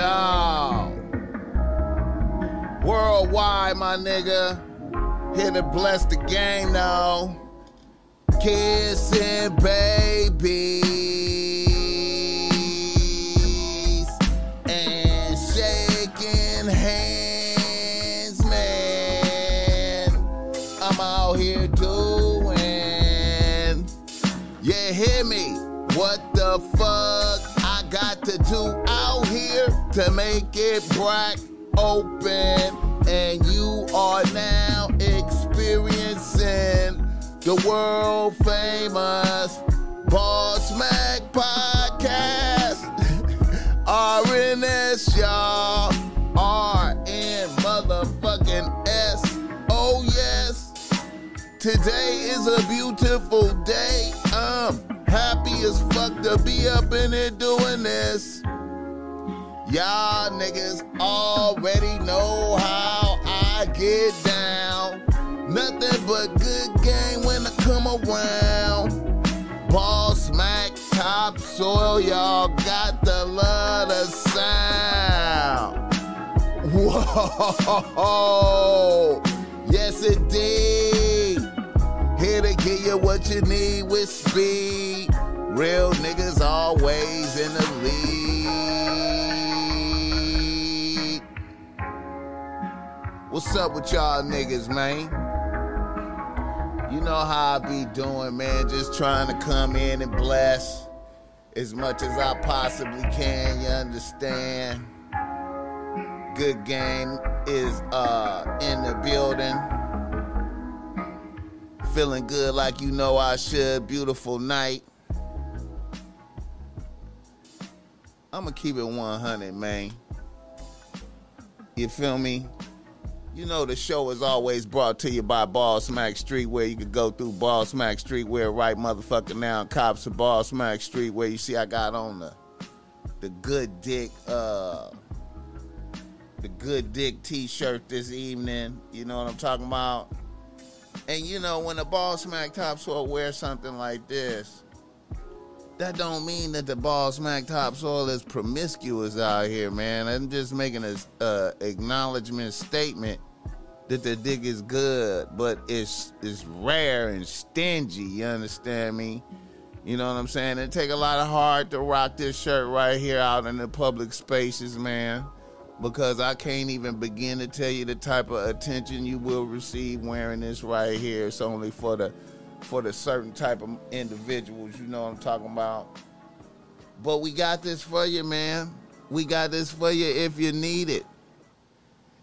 Yo. Worldwide, my nigga. Here to bless the game now. Kissing babies to make it black open? And you are now experiencing the world famous Boss Mac podcast. RNS, y'all. RN motherfucking S. Oh, yes. Today is a beautiful day. I'm happy as fuck to be up in here doing this. Y'all niggas already know how I get down. Nothing but good game when I come around. Ball smack topsoil, y'all got the love of sound. Whoa, yes indeed. Here to give you what you need with speed. Real niggas always in the lead. What's up with y'all niggas, man? You know how I be doing, man. Just trying to come in and bless as much as I possibly can. You understand? Good game is uh in the building. Feeling good like you know I should. Beautiful night. I'm gonna keep it 100, man. You feel me? You know the show is always brought to you by Ball Smack Street, where you can go through Ball Smack Street, where right motherfucker now cops of Ball Smack Street, where you see I got on the the good dick uh the good dick t-shirt this evening. You know what I'm talking about? And you know when the Ball Smack Topsoil wears something like this, that don't mean that the Ball Smack Topsoil is promiscuous out here, man. I'm just making a uh, acknowledgement statement that the dick is good, but it's it's rare and stingy. You understand me? You know what I'm saying? It take a lot of heart to rock this shirt right here out in the public spaces, man. Because I can't even begin to tell you the type of attention you will receive wearing this right here. It's only for the for the certain type of individuals, you know what I'm talking about. But we got this for you, man. We got this for you if you need it.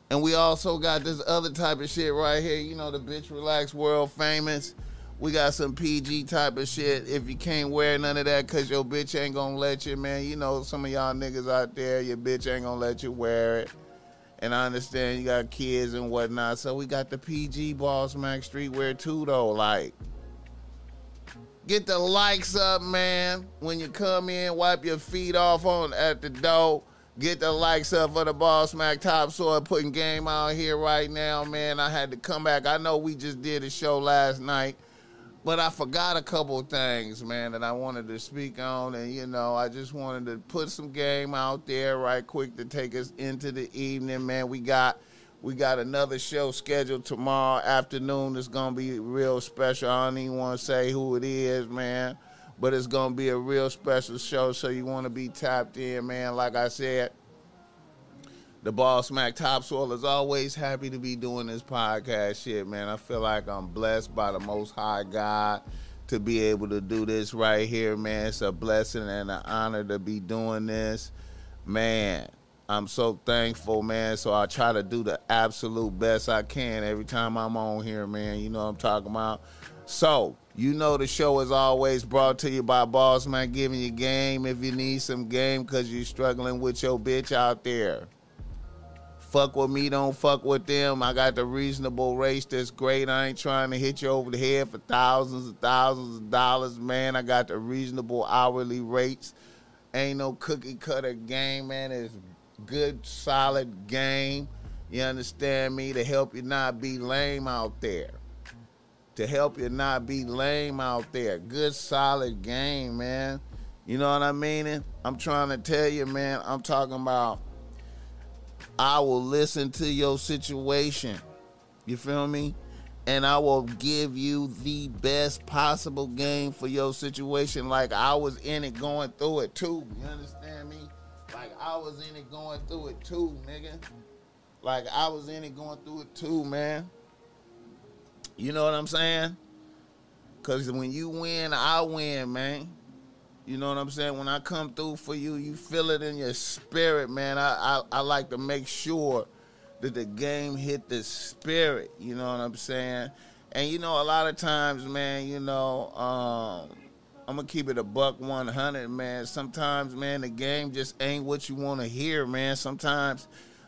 And we also got this other type of shit right here, you know, the bitch relax world famous. We got some PG type of shit. If you can't wear none of that because your bitch ain't gonna let you, man, you know, some of y'all niggas out there, your bitch ain't gonna let you wear it. And I understand you got kids and whatnot. So we got the PG Boss Max Streetwear too, though. Like, get the likes up, man. When you come in, wipe your feet off on at the door. Get the likes up for the Ball Smack Topsoil putting game out here right now, man. I had to come back. I know we just did a show last night, but I forgot a couple things, man, that I wanted to speak on. And, you know, I just wanted to put some game out there right quick to take us into the evening, man. We got we got another show scheduled tomorrow afternoon. It's gonna be real special. I don't even want to say who it is, man, but it's gonna be a real special show. So you want to be tapped in, man. Like I said, the Ball Smack Topsoil is always happy to be doing this podcast shit, man. I feel like I'm blessed by the Most High God to be able to do this right here, man. It's a blessing and an honor to be doing this, man. I'm so thankful, man. So I try to do the absolute best I can every time I'm on here, man. You know what I'm talking about. So, you know the show is always brought to you by Boss Man giving you game if you need some game because you're struggling with your bitch out there. Fuck with me, don't fuck with them. I got the reasonable race that's great. I ain't trying to hit you over the head for thousands and thousands of dollars, man. I got the reasonable hourly rates. Ain't no cookie cutter game, man. It's good, solid game. You understand me? To help you not be lame out there. To help you not be lame out there. Good, solid game, man. You know what I mean? I'm trying to tell you, man. I'm talking about I will listen to your situation. You feel me? And I will give you the best possible game for your situation. Like I was in it going through it too. You understand me? Like I was in it going through it too, nigga. Like I was in it going through it too, man. You know what I'm saying? Cause when you win, I win, man. You know what I'm saying? When I come through for you, you feel it in your spirit, man. I, I, I like to make sure that the game hit the spirit. You know what I'm saying? And you know, a lot of times, man, you know, um, I'm gonna keep it a buck 100, man. Sometimes, man, the game just ain't what you want to hear, man. Sometimes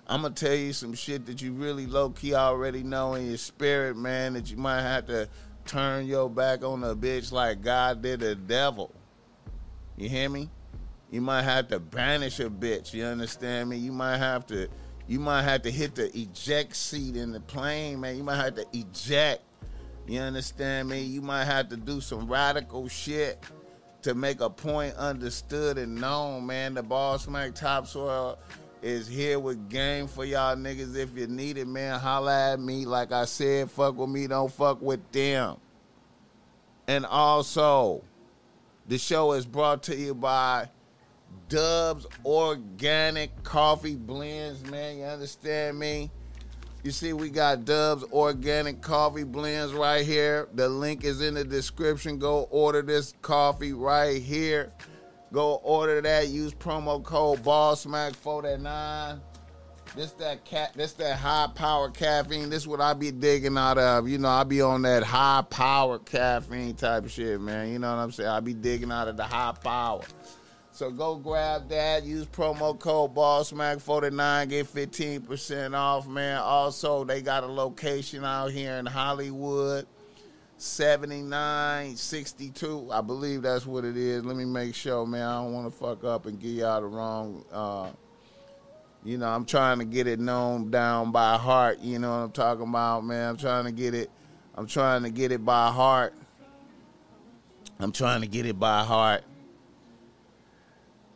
I'm gonna tell you some shit that you really low key already know in your spirit, man. That you might have to turn your back on a bitch like God did the devil. You hear me? You might have to banish a bitch. You understand me? You might have to you might have to hit the eject seat in the plane, man. You might have to eject. You understand me? You might have to do some radical shit to make a point understood and known, man. The Ball Smack Topsoil is here with game for y'all niggas. If you need it, man, holla at me. Like I said, fuck with me, don't fuck with them. And also, the show is brought to you by Dubs Organic Coffee Blends, man. You understand me? You see, we got Dubs Organic Coffee Blends right here. The link is in the description. Go order this coffee right here. Go order that. Use promo code BallSmack409. This that cat. This that high power caffeine. This what I be digging out of. You know, I be on that high power caffeine type of shit, man. You know what I'm saying? I be digging out of the high power. So go grab that. Use promo code BallSmack49. Get 15% off, man. Also, they got a location out here in Hollywood. 7962. I believe that's what it is. Let me make sure, man. I don't want to fuck up and give y'all the wrong uh, you know, I'm trying to get it known down by heart. You know what I'm talking about, man? I'm trying to get it. I'm trying to get it by heart. I'm trying to get it by heart.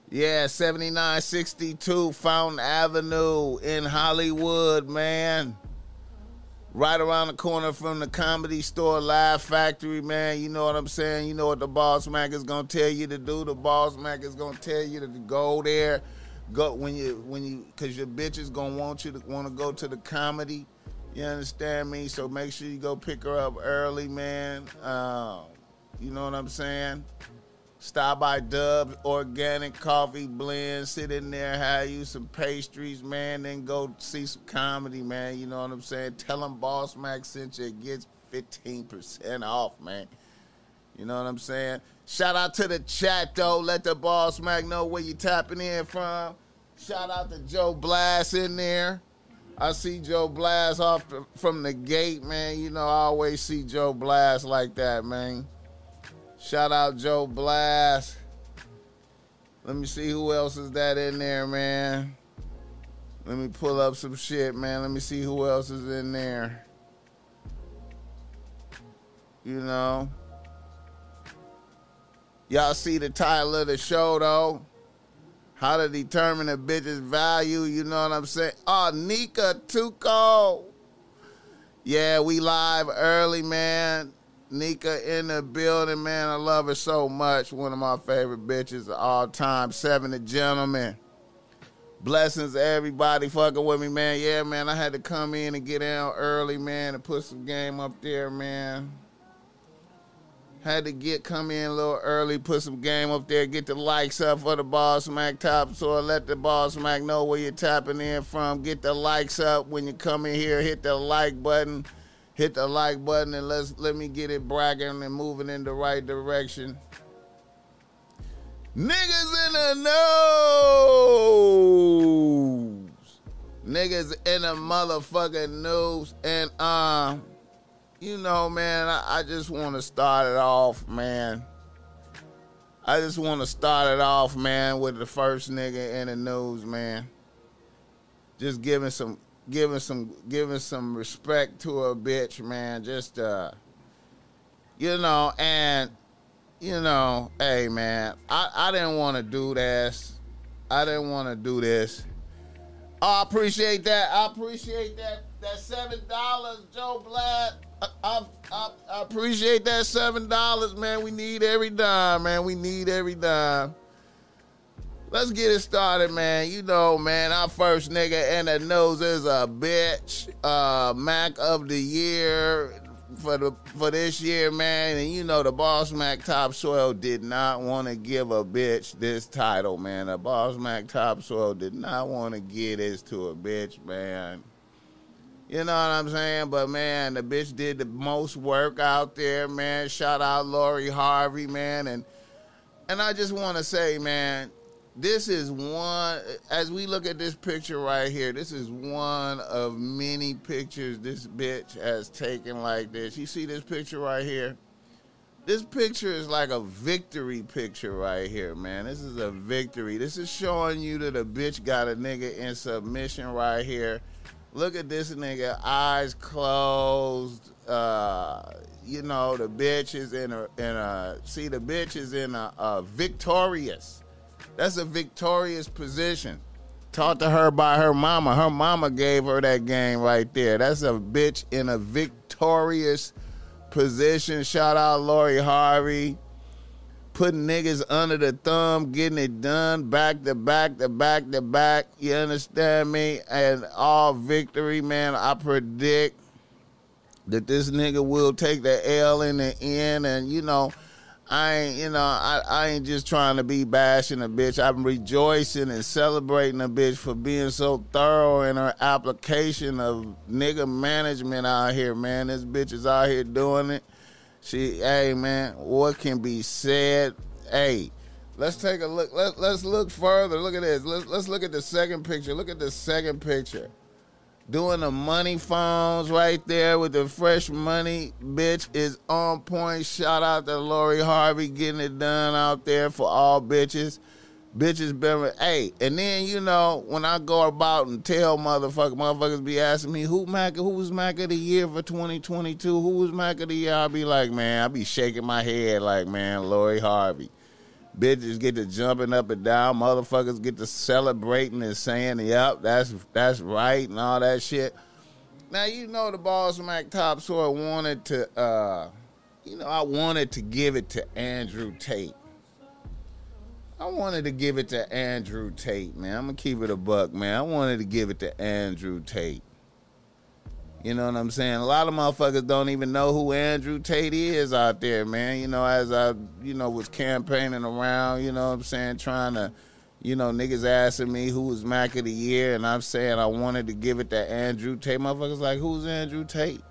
Yeah, 7962 Fountain Avenue in Hollywood, man. Right around the corner from the comedy store, Laugh Factory, man. You know what I'm saying? You know what the Boss Mac is gonna tell you to do. The Boss Mac is gonna tell you to go there go when you when you because your bitch is gonna want you to want to go to the comedy. You understand me? So make sure you go pick her up early, man. Uh, you know what I'm saying? Stop by Dubs Organic Coffee Blend. Sit in there, have you some pastries, man. Then go see some comedy, man. You know what I'm saying? Tell them Boss Mac sent you. It Gets 15% off, man. You know what I'm saying? Shout out to the chat though. Let the boss Mac know where you tapping in from. Shout out to Joe Blast in there. I see Joe Blast off from the gate, man. You know, I always see Joe Blast like that, man. Shout out Joe Blast. Let me see who else is that in there, man. Let me pull up some shit, man. Let me see who else is in there. You know. Y'all see the title of the show though? How to determine a bitch's value, you know what I'm saying? Oh, Nika Tuko. Yeah, we live early, man. Nika in the building, man. I love her so much. One of my favorite bitches of all time. Seven the gentleman. Blessings everybody fucking with me, man. Yeah, man. I had to come in and get out early, man, and put some game up there, man. Had to get come in a little early, put some game up there, get the likes up for the Ball Smack Top, so I let the Ball Smack know where you're tapping in from. Get the likes up when you come in here. Hit the like button, hit the like button, and let's let me get it bragging and moving in the right direction. Niggas in the nose. Niggas in the motherfucking news, and. Uh, you know, man, I, I just want to start it off, man. I just want to start it off, man, with the first nigga in the news, man. Just giving some, giving some, giving some respect to a bitch, man. Just, uh, you know, and you know, hey, man, I, I didn't want to do this. I didn't want to do this. I appreciate that. I appreciate that. That seven dollars, Joe Blatt. I, I, I, I appreciate that seven dollars, man. We need every dime, man. We need every dime. Let's get it started, man. You know, man, our first nigga in the news is a bitch. Uh, Mac of the year for the for this year, man. And you know, the Boss Mac Topsoil did not want to give a bitch this title, man. The Boss Mac Topsoil did not want to give this to a bitch, man. You know what I'm saying? But man, the bitch did the most work out there, man. Shout out Lori Harvey, man. And and I just want to say, man, this is one as we look at this picture right here this is one of many pictures this bitch has taken like this. You see this picture right here? This picture is like a victory picture right here man. This is a victory. This is showing you that a bitch got a nigga in submission right here. Look at this nigga eyes closed. Uh you know the bitch is in a in a see the bitch is in a, a victorious that's a victorious position. Taught to her by her mama. Her mama gave her that game right there. That's a bitch in a victorious position. Shout out Lori Harvey. Putting niggas under the thumb, getting it done back to back to back to back. You understand me? And all victory, man. I predict that this nigga will take the L in the end. And, you know, I ain't, you know, I, I ain't just trying to be bashing a bitch. I'm rejoicing and celebrating a bitch for being so thorough in her application of nigga management out here, man. This bitch is out here doing it. She, hey, man, what can be said? Hey, let's take a look. Let, let's look further. Look at this. Let's, let's look at the second picture. Look at the second picture doing the money phones right there with the fresh money. Bitch is on point. Shout out to Lori Harvey getting it done out there for all bitches. Bitches been hey, and then you know when I go about and tell motherfuckers, motherfuckers be asking me who Mac, who was Mac of the year for 2022, who was Mac of the year? I'll be like, man, I be shaking my head like, man, Lori Harvey. Bitches get to jumping up and down. Motherfuckers get to celebrating and saying, "Yep, that's that's right" and all that shit. Now you know the Boss Mac Topsoil wanted to, uh, you know, I wanted to give it to Andrew Tate. I wanted to give it to Andrew Tate, man. I'm gonna keep it a buck, man. I wanted to give it to Andrew Tate. You know what I'm saying? A lot of motherfuckers don't even know who Andrew Tate is out there, man. You know, as I, you know, was campaigning around, you know what I'm saying, trying to, you know, niggas asking me who was Mac of the year, and I'm saying I wanted to give it to Andrew Tate. Motherfuckers like, who's Andrew Tate?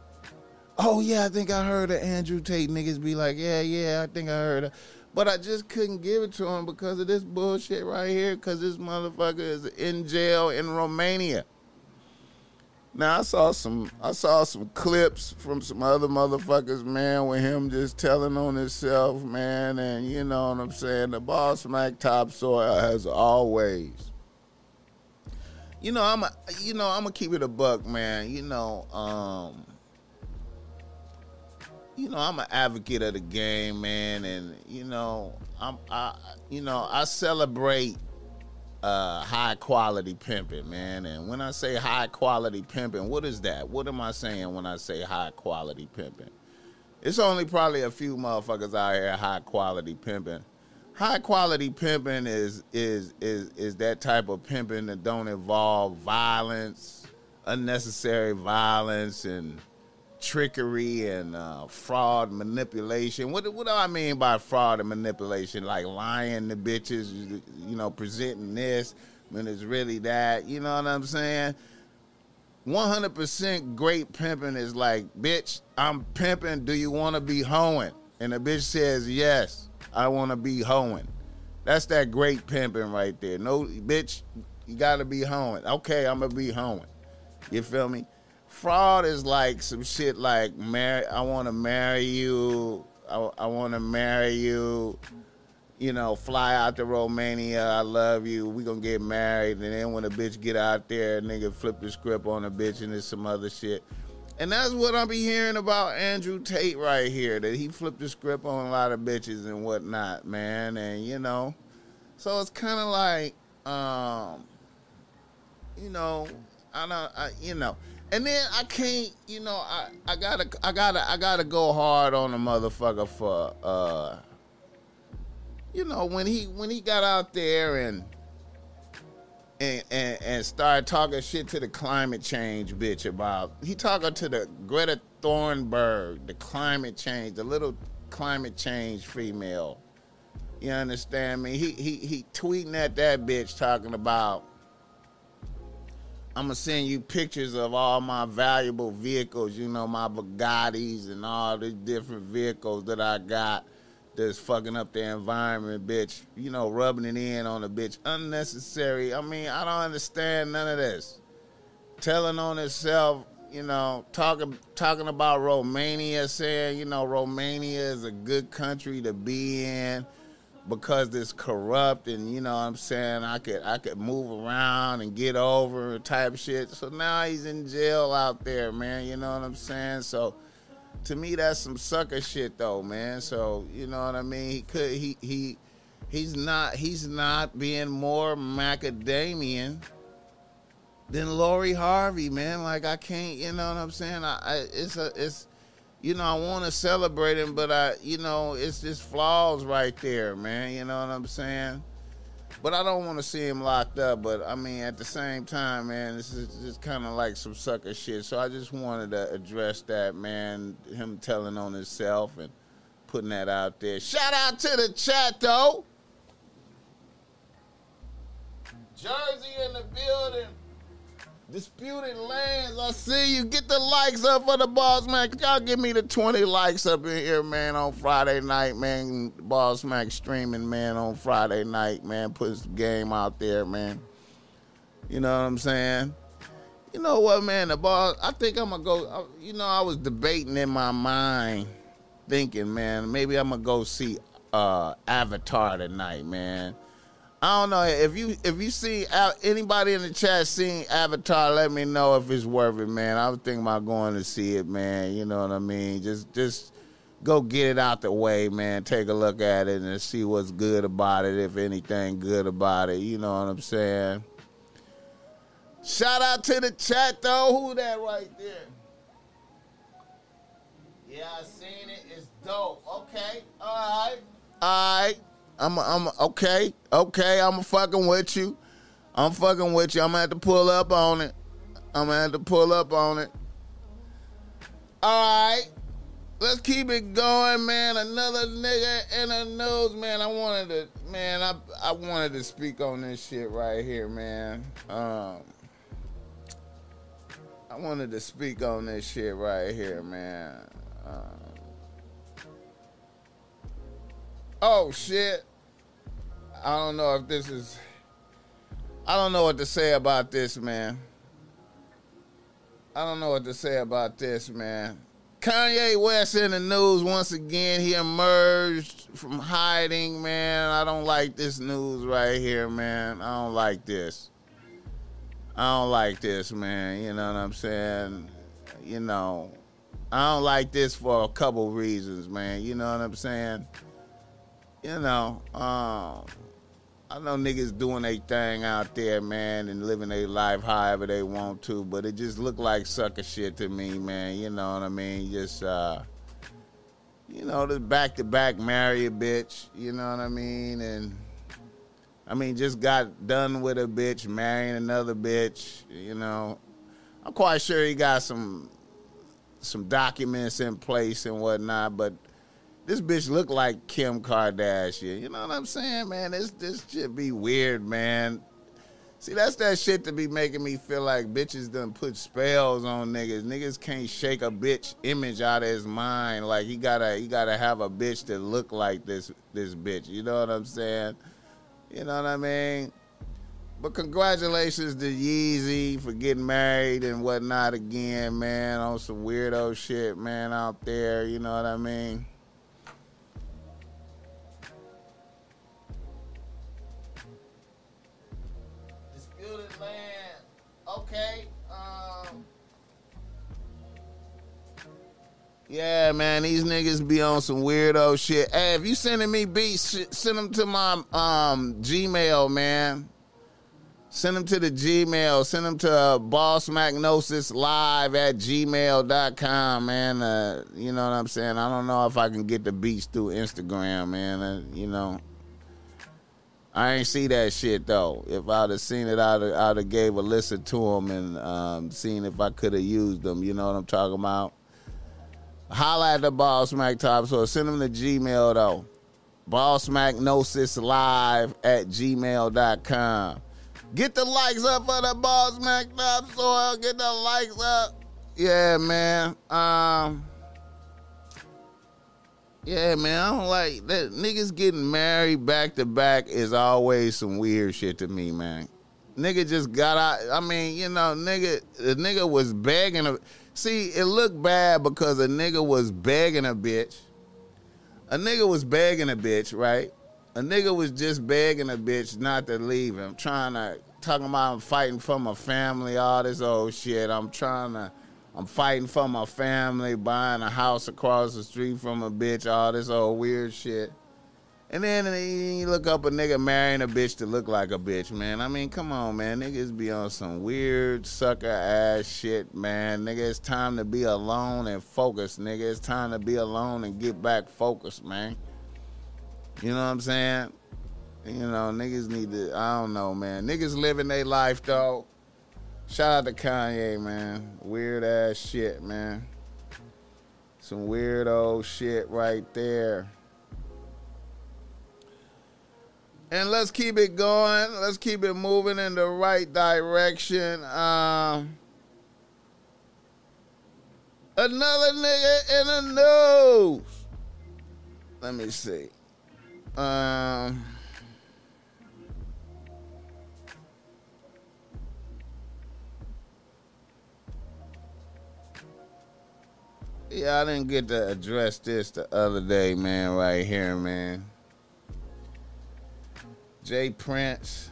Oh yeah, I think I heard of Andrew Tate. Niggas be like, yeah, yeah, I think I heard of. But I just couldn't give it to him because of this bullshit right here. Because this motherfucker is in jail in Romania. Now I saw some I saw some clips from some other motherfuckers, man, with him just telling on himself, man, and you know what I'm saying. The boss Mac Topsoil has always. You know, I'm a you know, I'm gonna keep it a buck, man. You know, um you know, I'm an advocate of the game, man, and you know, I'm I you know, I celebrate uh, high quality pimping, man. And when I say high quality pimping, what is that? What am I saying when I say high quality pimping? It's only probably a few motherfuckers out here high quality pimping. High quality pimping is is is is that type of pimping that don't involve violence, unnecessary violence, and trickery and uh, fraud, manipulation. What what do I mean by fraud and manipulation? Like lying to bitches, you know, presenting this when it's really that. You know what I'm saying? 100% great pimping is like, bitch, I'm pimping. Do you want to be hoeing? And the bitch says, yes, I want to be hoeing. That's that great pimping right there. No, bitch, you got to be hoeing. Okay, I'm going to be hoeing. You feel me? Fraud is like some shit like marry. I want to marry you. I, I want to marry you. You know, fly out to Romania. I love you. We gonna get married, and then when a bitch get out there, nigga flip the script on a bitch and it's some other shit. And that's what I be hearing about Andrew Tate right here. That he flipped the script on a lot of bitches and whatnot, man. And you know, so it's kind of like, um, you know, I don't, I, you know, and then I can't, you know, I, I gotta, I gotta, I gotta go hard on the motherfucker for, uh, you know, when he when he got out there and and, and, and started talking shit to the climate change bitch about he talking to the Greta Thunberg, the climate change, the little climate change female. You understand me? He he he tweeting at that bitch talking about I'm gonna send you pictures of all my valuable vehicles, you know, my Bugattis and all the different vehicles that I got that's fucking up the environment, bitch. You know, rubbing it in on a bitch. Unnecessary. I mean, I don't understand none of this. Telling on itself, you know, talking talking about Romania, saying, you know, Romania is a good country to be in because it's corrupt and you know what I'm saying I could I could move around and get over type shit. So now he's in jail out there, man. You know what I'm saying? So to me that's some sucker shit though, man. So you know what I mean. He could he he he's not he's not being more macadamian than Lori Harvey, man. Like I can't, you know what I'm saying. I, I it's a it's you know I want to celebrate him, but I you know it's just flaws right there, man. You know what I'm saying. But I don't want to see him locked up. But I mean, at the same time, man, this is just kind of like some sucker shit. So I just wanted to address that, man. Him telling on himself and putting that out there. Shout out to the chat, though. Jersey in the building. Disputed lands, I see you. Get the likes up for the boss, man. Y'all give me the 20 likes up in here, man, on Friday night, man. Boss Mac streaming, man, on Friday night, man. Put some game out there, man. You know what I'm saying? You know what, man? The boss, I think I'm going to go. You know, I was debating in my mind, thinking, man, maybe I'm going to go see uh, Avatar tonight, man. I don't know if you if you see anybody in the chat seeing Avatar. Let me know if it's worth it, man. I was thinking about going to see it, man. You know what I mean? Just just go get it out the way, man. Take a look at it and see what's good about it, if anything good about it. You know what I'm saying? Shout out to the chat though. Who that right there? Yeah, I seen it. It's dope. Okay. All right. All right. I'm, I'm okay, okay. I'm fucking with you. I'm fucking with you. I'm gonna have to pull up on it. I'm gonna have to pull up on it. All right, let's keep it going, man. Another nigga in a nose, man. I wanted to, man. I I wanted to speak on this shit right here, man. Um, I wanted to speak on this shit right here, man. Um, oh shit. I don't know if this is. I don't know what to say about this, man. I don't know what to say about this, man. Kanye West in the news once again. He emerged from hiding, man. I don't like this news right here, man. I don't like this. I don't like this, man. You know what I'm saying? You know, I don't like this for a couple reasons, man. You know what I'm saying? You know, um, I know niggas doing their thing out there, man, and living their life however they want to, but it just looked like sucker shit to me, man. You know what I mean? Just, uh, you know, just back to back marry a bitch, you know what I mean? And, I mean, just got done with a bitch, marrying another bitch, you know. I'm quite sure he got some some documents in place and whatnot, but this bitch look like Kim Kardashian. You know what I'm saying, man? This this shit be weird, man. See, that's that shit to be making me feel like bitches done put spells on niggas. Niggas can't shake a bitch image out of his mind. Like he gotta he gotta have a bitch that look like this this bitch. You know what I'm saying? You know what I mean? But congratulations to Yeezy for getting married and whatnot again, man, on some weirdo shit, man, out there. You know what I mean? Okay. Um. Yeah, man, these niggas be on some weirdo shit. Hey, if you sending me beats, send them to my um Gmail, man. Send them to the Gmail. Send them to uh, bossmagnosislive at gmail.com, man. Uh, you know what I'm saying? I don't know if I can get the beats through Instagram, man. Uh, you know. I ain't see that shit though. If I'd have seen it, I'd have, I'd have gave a listen to them and um, seen if I could have used them. You know what I'm talking about? Holla at the Boss Mac Top. So send them to Gmail though. Bossmagnosislive at gmail.com. Get the likes up for the Ball Boss Mac Topsoil. Get the likes up. Yeah, man. Um. Yeah, man. I don't like that. Niggas getting married back to back is always some weird shit to me, man. Nigga just got out. I mean, you know, nigga, the nigga was begging. A, see, it looked bad because a nigga was begging a bitch. A nigga was begging a bitch, right? A nigga was just begging a bitch not to leave him, trying to talking about I'm fighting for my family, all this old shit. I'm trying to, I'm fighting for my family, buying a house across the street from a bitch, all this old weird shit. And then you look up a nigga marrying a bitch to look like a bitch, man. I mean, come on, man. Niggas be on some weird sucker ass shit, man. Nigga, it's time to be alone and focus, nigga. It's time to be alone and get back focused, man. You know what I'm saying? You know, niggas need to, I don't know, man. Niggas living their life, though. Shout out to Kanye, man. Weird ass shit, man. Some weird old shit right there. And let's keep it going. Let's keep it moving in the right direction. Um, another nigga in the news. Let me see. Um, yeah, I didn't get to address this the other day, man, right here, man. Jay Prince.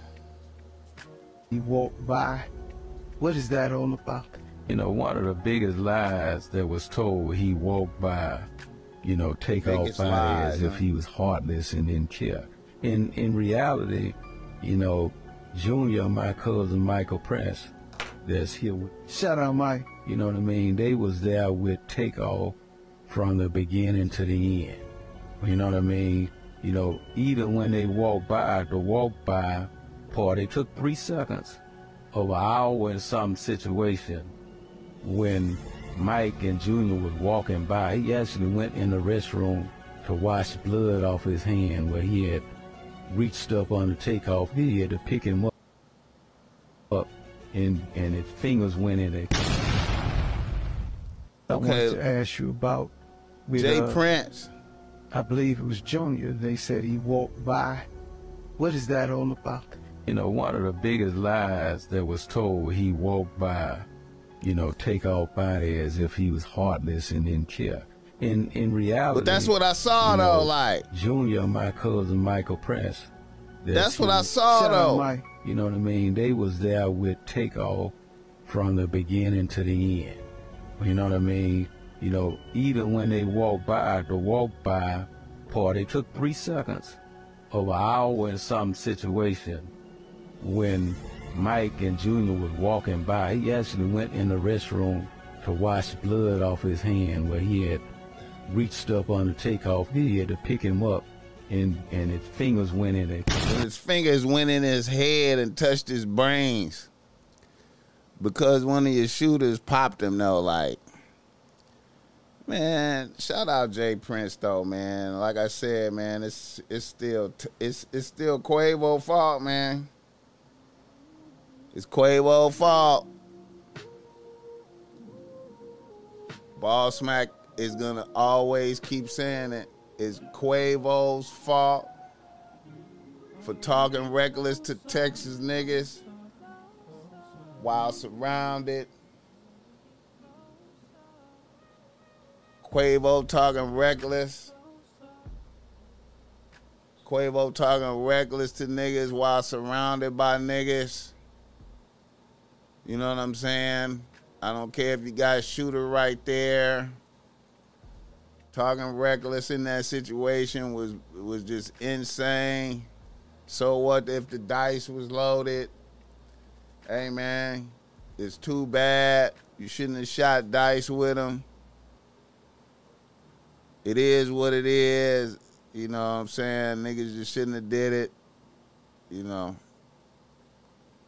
He walked by. What is that all about? You know, one of the biggest lies that was told, he walked by you know, Takeoff by as if he was heartless and didn't care. In in reality, you know, Junior, my cousin Michael Prince, that's here with Shout out Mike. You know what I mean? They was there with Takeoff from the beginning to the end. You know what I mean? You know, even when they walked by, the walk by part, it took three seconds of an hour in some situation when Mike and Junior was walking by, he actually went in the restroom to wash blood off his hand where he had reached up on the takeoff. He had to pick him up, up and, and his fingers went in it. I okay. wanted to ask you about with, Jay uh, Prince. I believe it was Junior. They said he walked by. What is that all about? You know, one of the biggest lies that was told, he walked by you know, Takeoff body as if he was heartless and didn't care. In in reality, but that's what I saw though. Know, like Junior, my cousin Michael Prince. That's what I saw though. Mike. You know what I mean? They was there with Takeoff from the beginning to the end. You know what I mean? You know, even when they walked by, the walk by part, it took three seconds of an hour in some situation when Mike and Junior was walking by, he actually went in the restroom to wash blood off his hand where he had reached up on the takeoff. He had to pick him up and and his fingers went in it. His fingers went in his head and touched his brains. Because one of your shooters popped him though, like Man, shout out Jay Prince though, man. Like I said, man, it's it's still it's it's still Quavo fault, man. It's Quavo's fault. Boss Mac is gonna always keep saying it. It's Quavo's fault for talking reckless to Texas niggas while surrounded. Quavo talking reckless. Quavo talking reckless to niggas while surrounded by niggas. You know what I'm saying? I don't care if you got a shooter right there. Talking reckless in that situation was was just insane. So what if the dice was loaded? Hey man, it's too bad. You shouldn't have shot dice with him. It is what it is. You know what I'm saying? Niggas just shouldn't have did it. You know.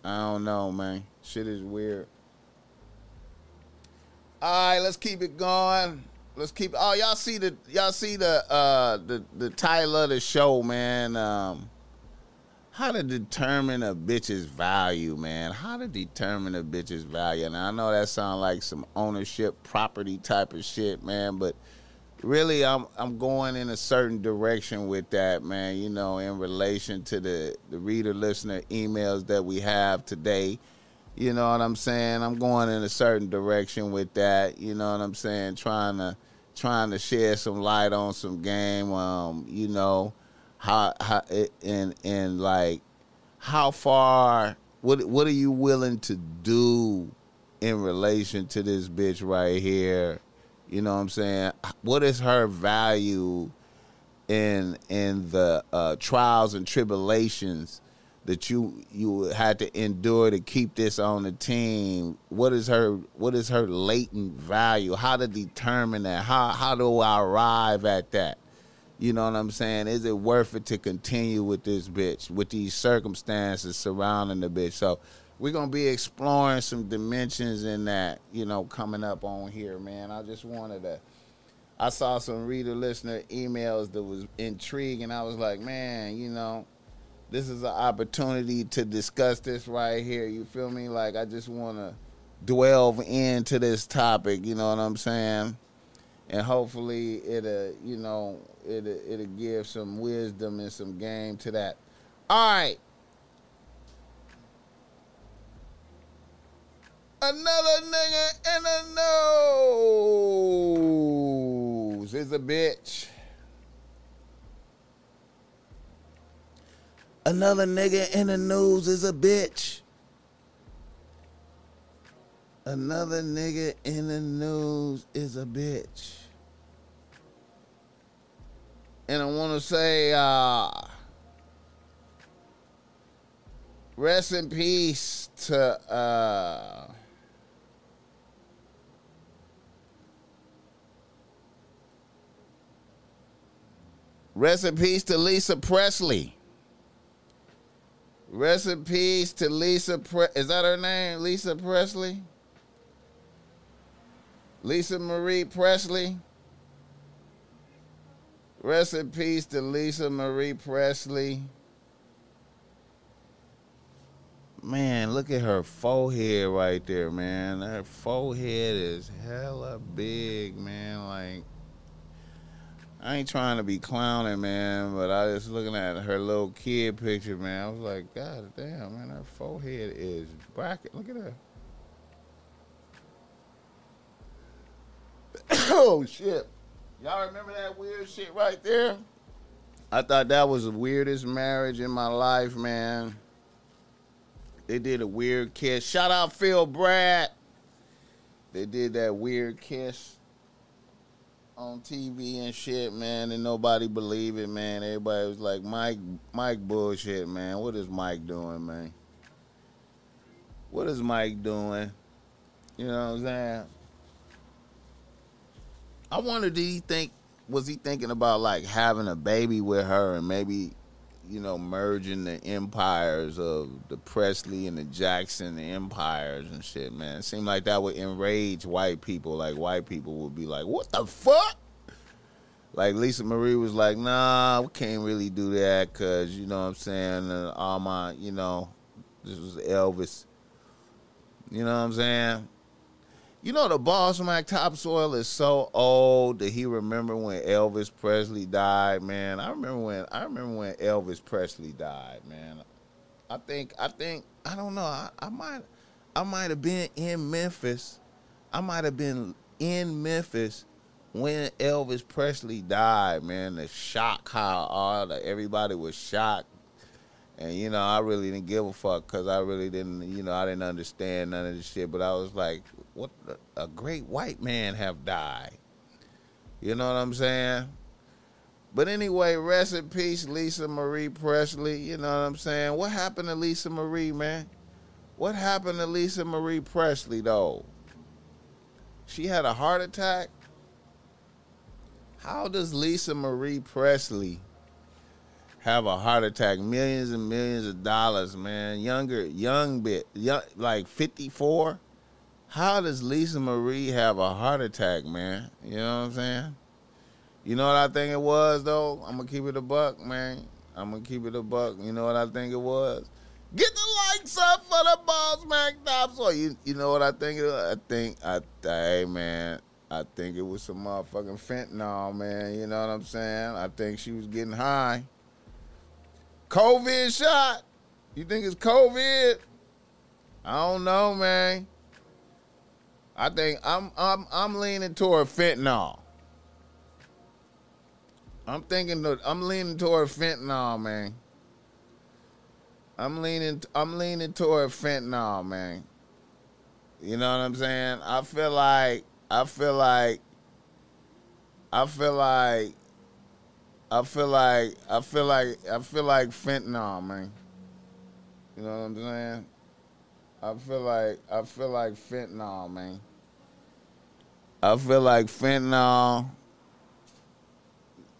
I don't know, man. Shit is weird. All right, let's keep it going. Let's keep. Oh, y'all see the y'all see the uh the the title of the show, man. Um, how to determine a bitch's value, man. How to determine a bitch's value. And I know that sounds like some ownership property type of shit, man, but really I'm I'm going in a certain direction with that, man, you know, in relation to the the reader listener emails that we have today. You know what I'm saying? I'm going in a certain direction with that, you know what I'm saying? Trying to trying to shed some light on some game um, you know, how how and and like how far what what are you willing to do in relation to this bitch right here? You know what I'm saying? What is her value in in the uh, trials and tribulations that you you had to endure to keep this on the team? What is her what is her latent value? How to determine that? How how do I arrive at that? You know what I'm saying? Is it worth it to continue with this bitch with these circumstances surrounding the bitch? So we're gonna be exploring some dimensions in that, you know, coming up on here, man. I just wanted to. I saw some reader listener emails that was intriguing. I was like, man, you know, this is an opportunity to discuss this right here. You feel me? Like I just want to delve into this topic. You know what I'm saying? And hopefully it'll, you know, it'll, it'll give some wisdom and some game to that. All right. Another nigga in the nose is a bitch. Another nigga in the news is a bitch. Another nigga in the news is a bitch. And I want to say, uh, rest in peace to, uh, Rest in peace to Lisa Presley. Rest in peace to Lisa. Pre- Is that her name? Lisa Presley? Lisa Marie Presley? Rest in peace to Lisa Marie Presley. Man, look at her forehead right there, man. Her forehead is hella big, man. Like, I ain't trying to be clowning, man, but I was looking at her little kid picture, man. I was like, God damn, man, her forehead is bracket. Look at her. oh shit. Y'all remember that weird shit right there? I thought that was the weirdest marriage in my life, man. They did a weird kiss. Shout out Phil Brad. They did that weird kiss on TV and shit, man, and nobody believed it, man. Everybody was like, Mike, Mike bullshit, man. What is Mike doing, man? What is Mike doing? You know what I'm saying? I wonder, did he think, was he thinking about like having a baby with her and maybe, you know, merging the empires of the Presley and the Jackson the empires and shit, man? It seemed like that would enrage white people. Like white people would be like, what the fuck? Like Lisa Marie was like, nah, we can't really do that because, you know what I'm saying? And all my, you know, this was Elvis. You know what I'm saying? You know the Boss Mac Topsoil is so old that he remember when Elvis Presley died, man. I remember when I remember when Elvis Presley died, man. I think I think I don't know. I, I might I might have been in Memphis. I might have been in Memphis when Elvis Presley died, man. The shock how all the everybody was shocked. And you know, I really didn't give a fuck because I really didn't, you know, I didn't understand none of this shit. But I was like, what? A great white man have died. You know what I'm saying? But anyway, rest in peace, Lisa Marie Presley. You know what I'm saying? What happened to Lisa Marie, man? What happened to Lisa Marie Presley though? She had a heart attack. How does Lisa Marie Presley have a heart attack? Millions and millions of dollars, man. Younger, young bit, young, like 54. How does Lisa Marie have a heart attack, man? You know what I'm saying? You know what I think it was though? I'm gonna keep it a buck, man. I'm gonna keep it a buck. You know what I think it was? Get the likes up for the Boss Mac. So you you know what I think it was? I think I hey man, I think it was some motherfucking fentanyl, man. You know what I'm saying? I think she was getting high. COVID shot. You think it's COVID? I don't know, man. I think I'm I'm I'm leaning toward fentanyl. I'm thinking that I'm leaning toward fentanyl, man. I'm leaning I'm leaning toward fentanyl, man. You know what I'm saying? I feel like I feel like I feel like I feel like I feel like I feel like fentanyl, man. You know what I'm saying? I feel like I feel like fentanyl, man. I feel like fentanyl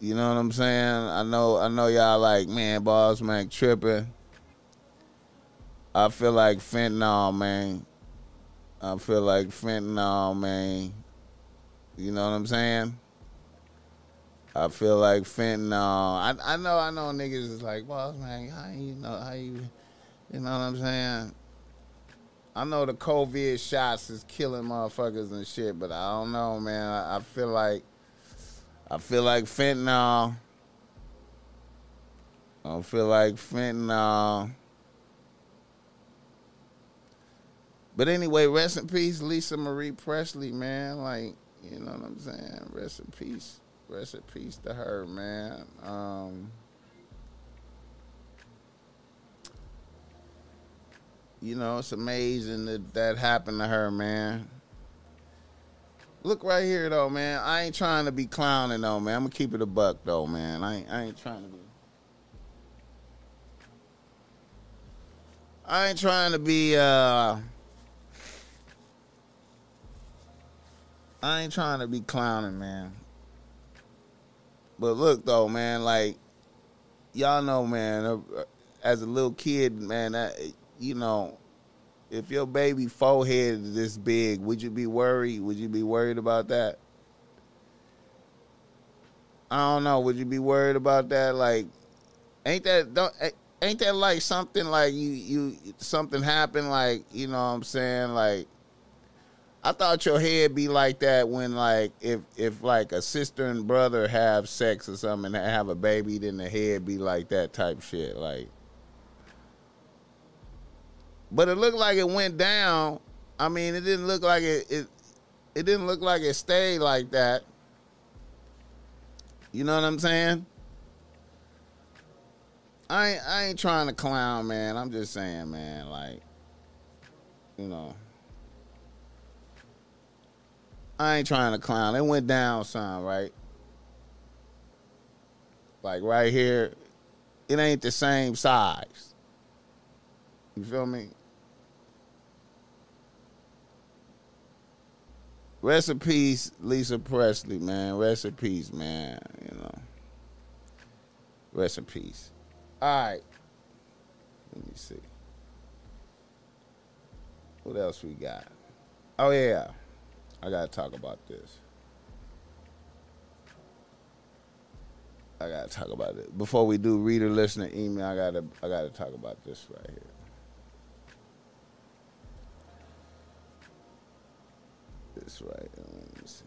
you know what I'm saying? I know I know y'all like, man, Boss Mac tripping. I feel like fentanyl, man. I feel like fentanyl, man. You know what I'm saying? I feel like fentanyl. I I know I know niggas is like, boss man, how you know how you you know what I'm saying? I know the COVID shots is killing motherfuckers and shit, but I don't know, man. I, I feel like I feel like fentanyl. I feel like fentanyl. But anyway, rest in peace, Lisa Marie Presley, man. Like, you know what I'm saying? Rest in peace. Rest in peace to her, man. Um, you know, it's amazing that that happened to her, man. Look right here though, man. I ain't trying to be clowning though, man. I'm gonna keep it a buck though, man. I ain't, I ain't trying to be. I ain't trying to be. uh I ain't trying to be clowning, man. But look though, man. Like y'all know, man. uh, As a little kid, man, that, you know, if your baby forehead is this big, would you be worried? Would you be worried about that? I don't know. Would you be worried about that? Like, ain't that don't ain't that like something like you you something happened like you know what I'm saying like I thought your head be like that when like if if like a sister and brother have sex or something and have a baby then the head be like that type shit like but it looked like it went down. I mean, it didn't look like it it it didn't look like it stayed like that. You know what I'm saying? I ain't, I ain't trying to clown, man. I'm just saying, man, like, you know. I ain't trying to clown. It went down some, right? Like right here, it ain't the same size. You feel me? Rest in peace, Lisa Presley, man. Rest in peace, man. You know. Rest in peace. All right. Let me see. What else we got? Oh yeah. I gotta talk about this. I gotta talk about it. Before we do reader listener email, I gotta I gotta talk about this right here. This right. Let me see.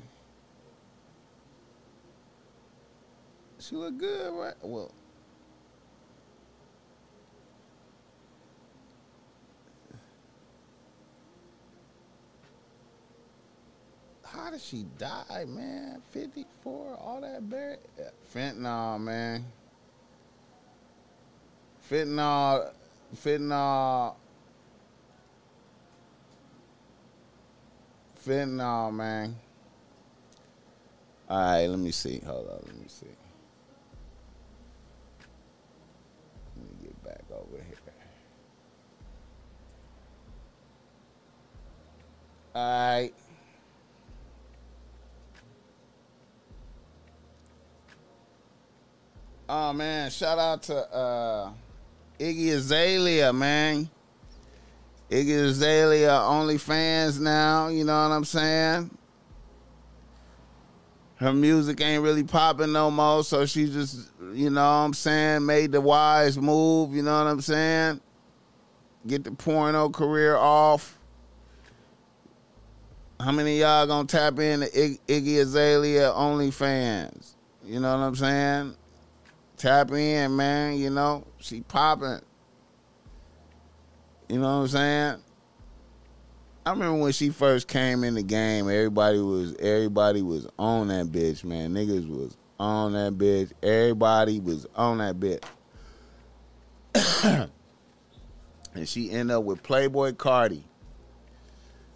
She look good, right? Well, how did she die, man? 54, all that. Fentanyl, man. Fentanyl, fentanyl fentanyl, man. All right, let me see. Hold on, let me see. Let me get back over here. Alright. Oh man, shout out to uh Iggy Azalea, man. Iggy Azalea OnlyFans now, you know what I'm saying? Her music ain't really popping no more, so she just, you know what I'm saying, made the wise move, you know what I'm saying? Get the porno career off. How many y'all gonna tap into Ig- Iggy Azalea OnlyFans? You know what I'm saying? Tap in, man. You know she popping. You know what I'm saying? I remember when she first came in the game, everybody was everybody was on that bitch, man. Niggas was on that bitch. Everybody was on that bitch. and she ended up with Playboi Carti.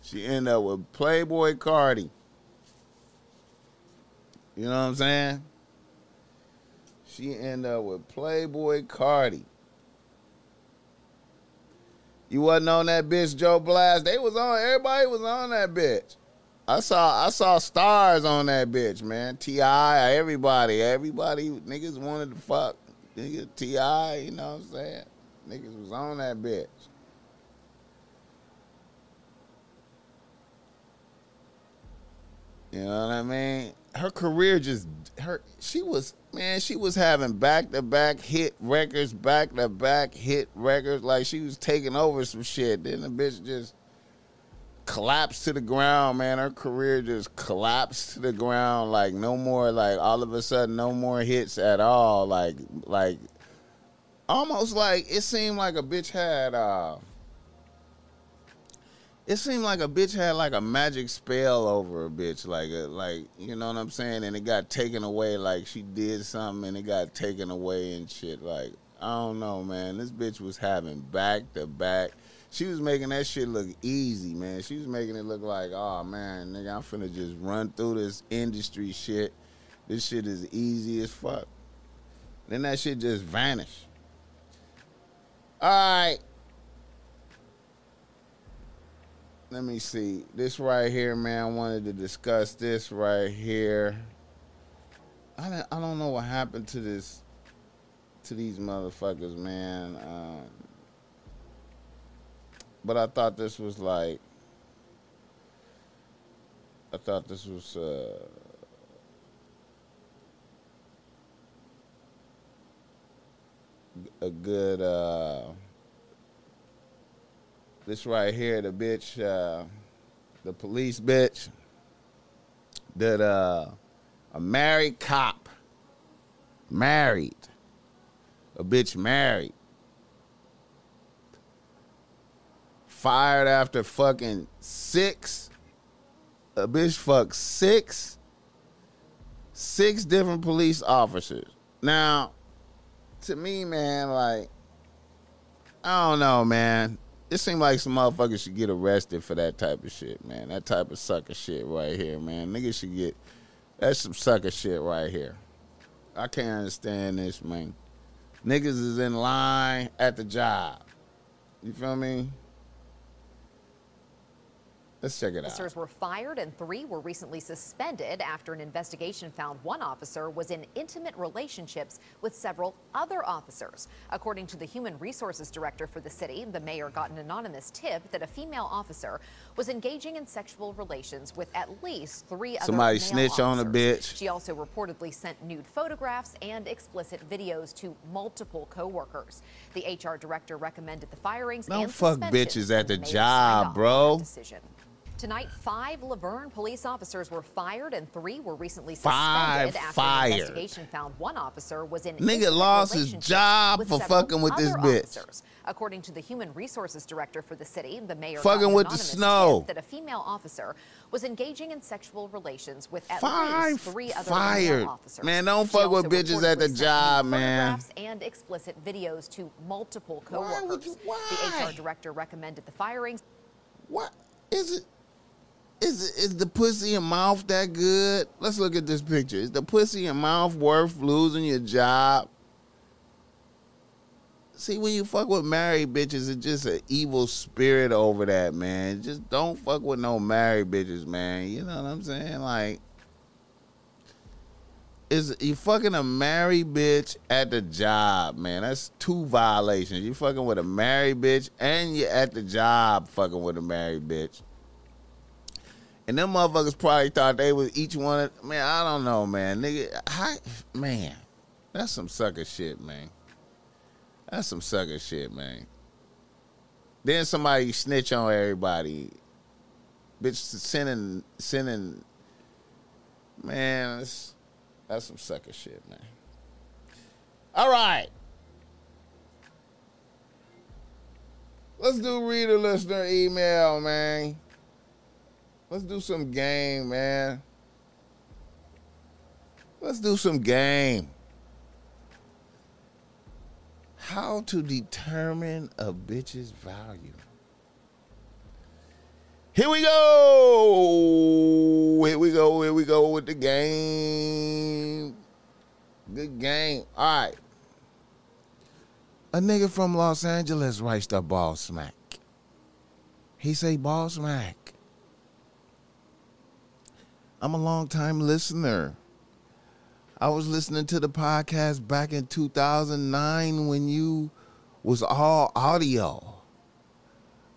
She ended up with Playboi Carti. You know what I'm saying? She ended up with Playboi Carti. You wasn't on that bitch, Joe Blast. They was on. Everybody was on that bitch. I saw. I saw stars on that bitch, man. Ti, everybody, everybody, niggas wanted to fuck. Nigga, Ti, you know what I'm saying? Niggas was on that bitch. You know what I mean? Her career just her she was man, she was having back to back hit records, back to back hit records, like she was taking over some shit. Then the bitch just collapsed to the ground, man. Her career just collapsed to the ground, like no more, like all of a sudden, no more hits at all. Like, like almost like it seemed like a bitch had uh it seemed like a bitch had like a magic spell over a bitch, like a, like you know what I'm saying, and it got taken away. Like she did something and it got taken away and shit. Like I don't know, man. This bitch was having back to back. She was making that shit look easy, man. She was making it look like, oh man, nigga, I'm finna just run through this industry shit. This shit is easy as fuck. Then that shit just vanished. All right. Let me see. This right here, man. I wanted to discuss this right here. I don't, I don't know what happened to this, to these motherfuckers, man. Um, but I thought this was like, I thought this was uh, a good. Uh, this right here, the bitch, uh, the police bitch, that uh, a married cop, married, a bitch married, fired after fucking six, a bitch fucked six, six different police officers. Now, to me, man, like, I don't know, man it seems like some motherfuckers should get arrested for that type of shit, man. That type of sucker shit right here, man. Niggas should get that's some sucker shit right here. I can't understand this, man. Niggas is in line at the job. You feel me? Let's check it Officers out. were fired and three were recently suspended after an investigation found one officer was in intimate relationships with several other officers. According to the human resources director for the city, the mayor got an anonymous tip that a female officer was engaging in sexual relations with at least three other Somebody snitch on a bitch. She also reportedly sent nude photographs and explicit videos to multiple coworkers. The HR director recommended the firings Don't fuck bitches at and the job, bro. decision. Tonight, five La Vergne police officers were fired and three were recently Five suspended after fired. an investigation found one officer was in Nigga lost his job for fucking with this bitch. officers. According to the human resources director for the city, the mayor Fucking with the snow. that a female officer was engaging in sexual relations with at Five least three other fired. officers. Man, don't She fuck with bitches at the job, man. And explicit videos to multiple coworkers. Why would you- why? The? HR director recommended the firings. What is it? Is is the pussy and mouth that good? Let's look at this picture. Is the pussy and mouth worth losing your job? See, when you fuck with married bitches, it's just an evil spirit over that, man. Just don't fuck with no married bitches, man. You know what I'm saying? Like, is you fucking a married bitch at the job, man. That's two violations. You fucking with a married bitch and you at the job fucking with a married bitch. And them motherfuckers probably thought they was each one of, man, I don't know, man. Nigga, I, man, that's some sucker shit, man. That's some sucker shit, man. Then somebody snitch on everybody. Bitch sending sending man, that's, that's some sucker shit, man. All right. Let's do reader listener email, man. Let's do some game, man. Let's do some game how to determine a bitch's value. Here we go. Here we go. Here we go with the game. Good game. All right. A nigga from Los Angeles writes the Boss Mac. He say Boss Mac. I'm a long time listener. I was listening to the podcast back in 2009 when you was all audio.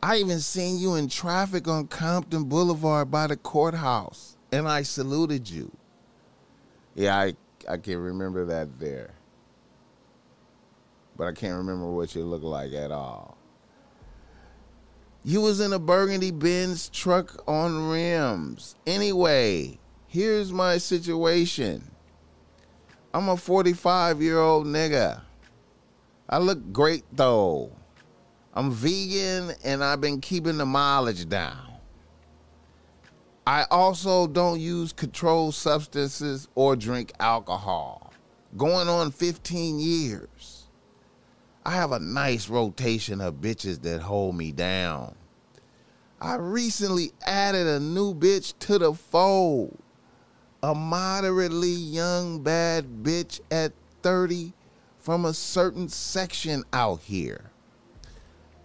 I even seen you in traffic on Compton Boulevard by the courthouse, and I saluted you. Yeah, I I can remember that there, but I can't remember what you look like at all. You was in a burgundy Benz truck on rims. Anyway, here's my situation. I'm a 45 year old nigga. I look great though. I'm vegan and I've been keeping the mileage down. I also don't use controlled substances or drink alcohol. Going on 15 years. I have a nice rotation of bitches that hold me down. I recently added a new bitch to the fold a moderately young bad bitch at 30 from a certain section out here.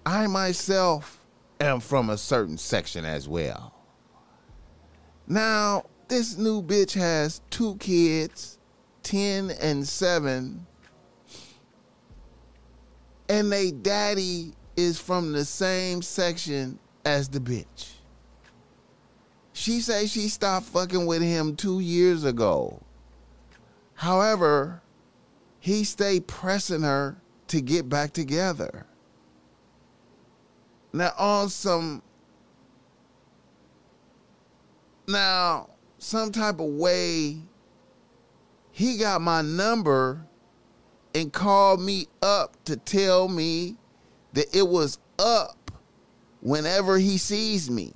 I myself am from a certain section as well. Now, this new bitch has two kids, 10 and 7, and they daddy is from the same section as the bitch. She say she stopped fucking with him two years ago. However, he stayed pressing her to get back together. Now on some now some type of way he got my number and called me up to tell me that it was up whenever he sees me.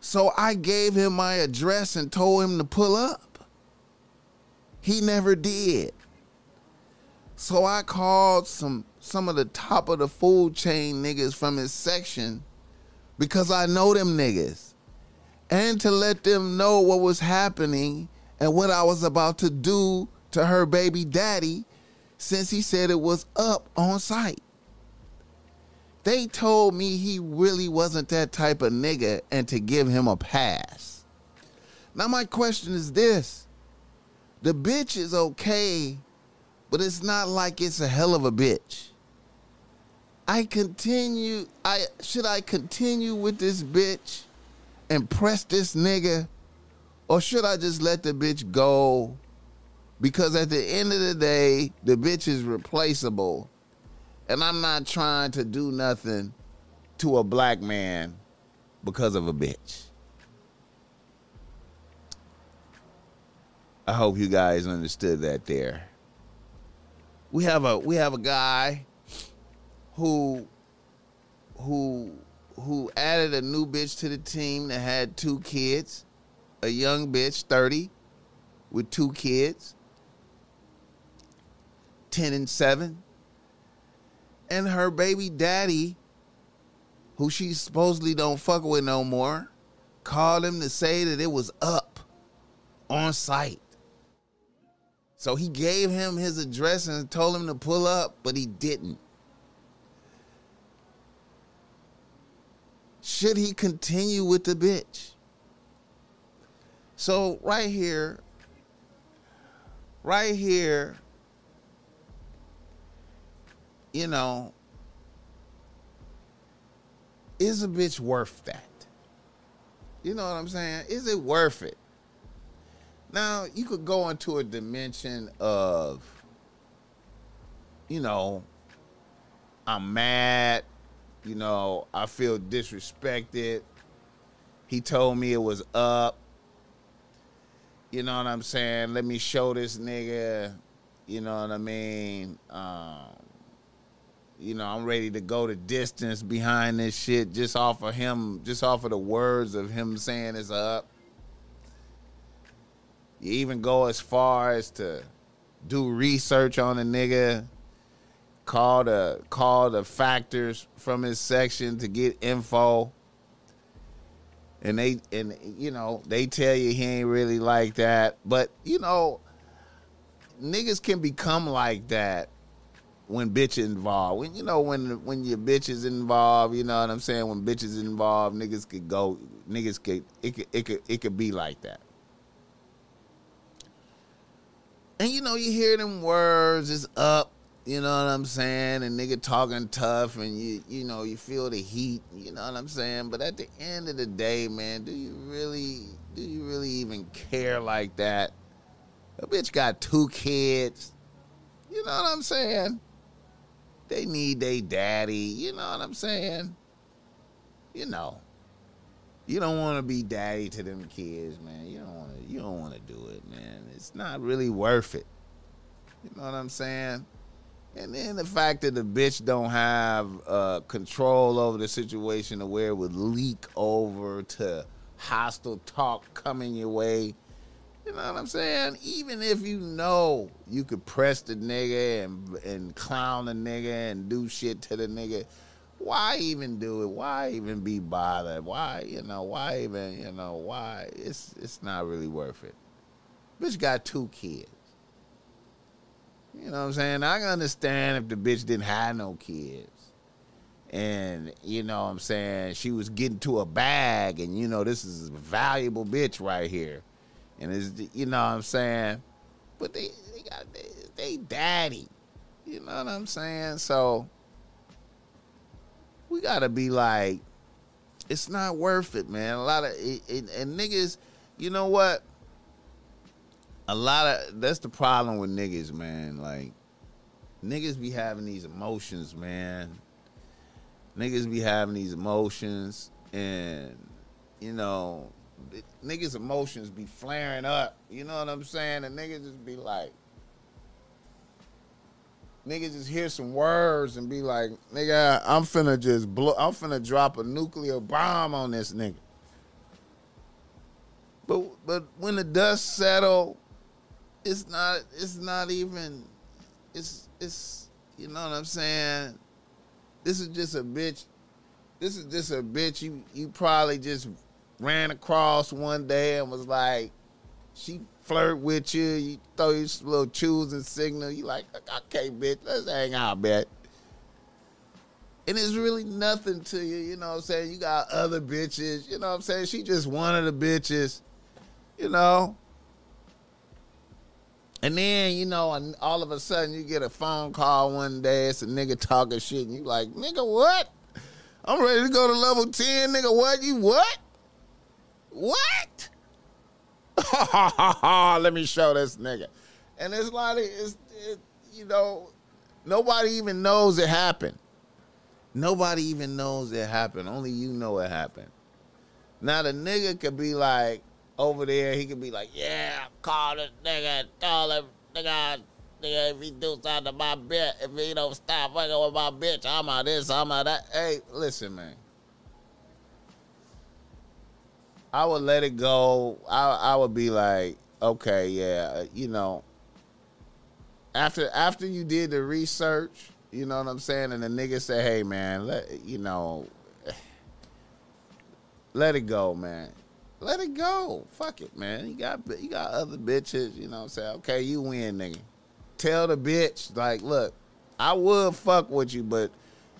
So I gave him my address and told him to pull up. He never did. So I called some some of the top of the food chain niggas from his section because I know them niggas. And to let them know what was happening and what I was about to do to her baby daddy since he said it was up on site. They told me he really wasn't that type of nigga and to give him a pass. Now, my question is this the bitch is okay, but it's not like it's a hell of a bitch. I continue, I should I continue with this bitch and press this nigga, or should I just let the bitch go? Because at the end of the day, the bitch is replaceable and I'm not trying to do nothing to a black man because of a bitch. I hope you guys understood that there. We have a we have a guy who who who added a new bitch to the team that had two kids, a young bitch, 30, with two kids, 10 and 7 and her baby daddy, who she supposedly don't fuck with no more, called him to say that it was up on site. So he gave him his address and told him to pull up, but he didn't. Should he continue with the bitch? So, right here, right here, you know, is a bitch worth that? You know what I'm saying? Is it worth it? Now, you could go into a dimension of, you know, I'm mad, you know, I feel disrespected. He told me it was up. You know what I'm saying? Let me show this nigga, you know what I mean? Um, you know, I'm ready to go the distance behind this shit just off of him, just off of the words of him saying it's up. You even go as far as to do research on a nigga, call the call the factors from his section to get info. And they and you know, they tell you he ain't really like that. But you know, niggas can become like that when bitch involved. When you know when when your bitch is involved, you know what I'm saying. When bitches involved, niggas could go. Niggas could it could it could it could be like that. And you know you hear them words It's up. You know what I'm saying? And nigga talking tough, and you you know you feel the heat. You know what I'm saying? But at the end of the day, man, do you really do you really even care like that? A bitch got two kids. You know what I'm saying? They need their daddy. You know what I'm saying? You know. You don't want to be daddy to them kids, man. You don't want to. You don't want to do it, man. It's not really worth it. You know what I'm saying? And then the fact that the bitch don't have uh, control over the situation to where it would leak over to hostile talk coming your way. You know what I'm saying? Even if you know you could press the nigga and and clown the nigga and do shit to the nigga, why even do it? Why even be bothered? Why you know? Why even you know? Why it's it's not really worth it. Bitch got two kids. You know what I'm saying? I can understand if the bitch didn't have no kids. And you know what I'm saying? She was getting to a bag and you know this is a valuable bitch right here and it's you know what I'm saying. But they they got they, they daddy, you know what I'm saying. So we gotta be like, it's not worth it, man. A lot of it, it, and niggas, you know what? A lot of that's the problem with niggas, man. Like niggas be having these emotions, man. Niggas be having these emotions, and you know niggas' emotions be flaring up. You know what I'm saying? And niggas just be like, niggas just hear some words and be like, nigga, I'm finna just blow, I'm finna drop a nuclear bomb on this nigga. But but when the dust settle, it's not it's not even it's it's you know what I'm saying? This is just a bitch. This is just a bitch you you probably just ran across one day and was like, she flirt with you, you throw your little choosing signal, you like, okay, bitch, let's hang out, bitch. And it's really nothing to you, you know what I'm saying? You got other bitches, you know what I'm saying? She just one of the bitches, you know? And then, you know, and all of a sudden you get a phone call one day, it's a nigga talking shit, and you like, nigga, what? I'm ready to go to level 10, nigga, what? You what? What? Let me show this nigga. And it's like, it's, it, you know, nobody even knows it happened. Nobody even knows it happened. Only you know it happened. Now the nigga could be like over there. He could be like, "Yeah, call this nigga, tell him, nigga, nigga, if he do something to my bitch, if he don't stop fucking with my bitch, I'm out this, I'm out that." Hey, listen, man. I would let it go. I I would be like, okay, yeah, you know. After after you did the research, you know what I'm saying, and the nigga say, hey man, let you know, let it go, man. Let it go. Fuck it, man. You got you got other bitches, you know what I'm saying? Okay, you win, nigga. Tell the bitch, like, look, I would fuck with you, but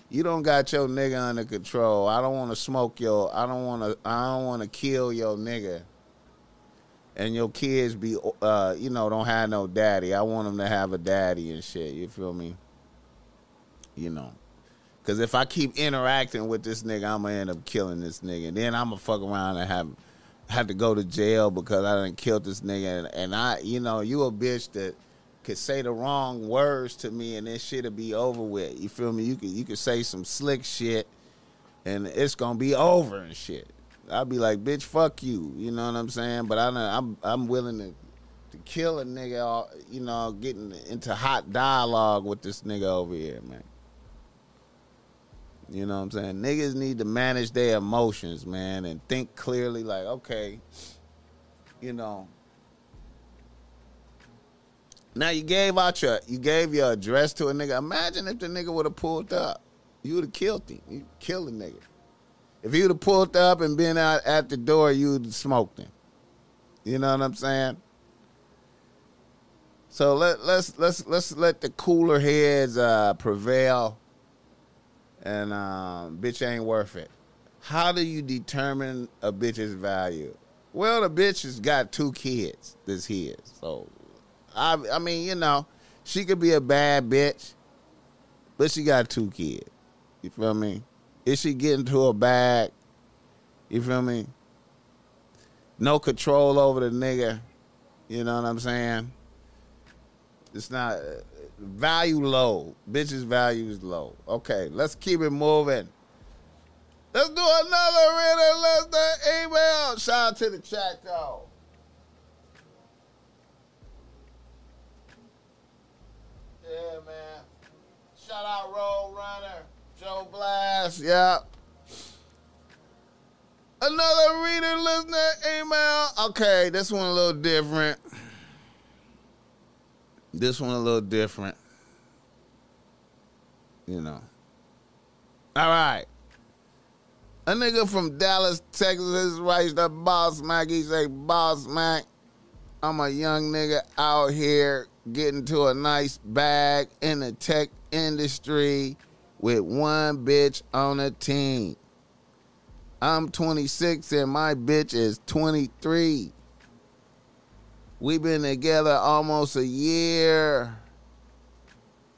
you don't got your nigga under control. I don't want to smoke your. I don't want to. I don't want to kill your nigga. And your kids be, uh, you know, don't have no daddy. I want them to have a daddy and shit. You feel me? You know, because if I keep interacting with this nigga, I'm gonna end up killing this nigga. And then I'm gonna fuck around and have have to go to jail because I didn't kill this nigga. And, and I, you know, you a bitch that could say the wrong words to me and this shit'll be over with. You feel me? You could you could say some slick shit and it's gonna be over and shit. I'll be like, bitch, fuck you. You know what I'm saying? But I I'm I'm willing to to kill a nigga, you know, getting into hot dialogue with this nigga over here, man. You know what I'm saying? Niggas need to manage their emotions, man, and think clearly like, okay, you know. Now you gave out your you gave your address to a nigga. Imagine if the nigga would have pulled up. You would have killed him. You killed the nigga. If he would have pulled up and been out at the door, you would have smoked him. You know what I'm saying? So let let's let's let's let the cooler heads uh, prevail and um, bitch ain't worth it. How do you determine a bitch's value? Well, the bitch has got two kids. This his. So, I I mean, you know, she could be a bad bitch, but she got two kids. You feel me? Is she getting to a bag? You feel me? No control over the nigga. You know what I'm saying? It's not value low. Bitches value is low. Okay, let's keep it moving. Let's do another reader listener email. Shout out to the chat though. Yeah, man. Shout out Road Runner, Joe Blast. Yeah. Another reader listener email. Okay, this one a little different. This one a little different. You know. All right. A nigga from Dallas, Texas writes the boss Mac. He say, boss Mac, I'm a young nigga out here getting to a nice bag in the tech industry with one bitch on a team. I'm 26 and my bitch is 23. We've been together almost a year.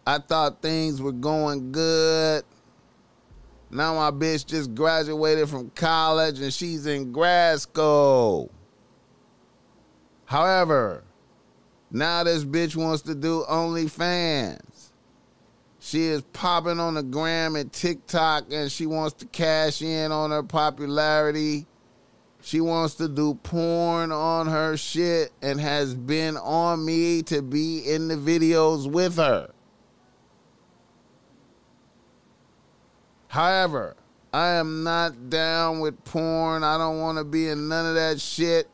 I thought things were going good. Now my bitch just graduated from college and she's in grad school. However, now this bitch wants to do OnlyFans. She is popping on the gram and TikTok and she wants to cash in on her popularity she wants to do porn on her shit and has been on me to be in the videos with her. However, I am not down with porn. I don't want to be in none of that shit,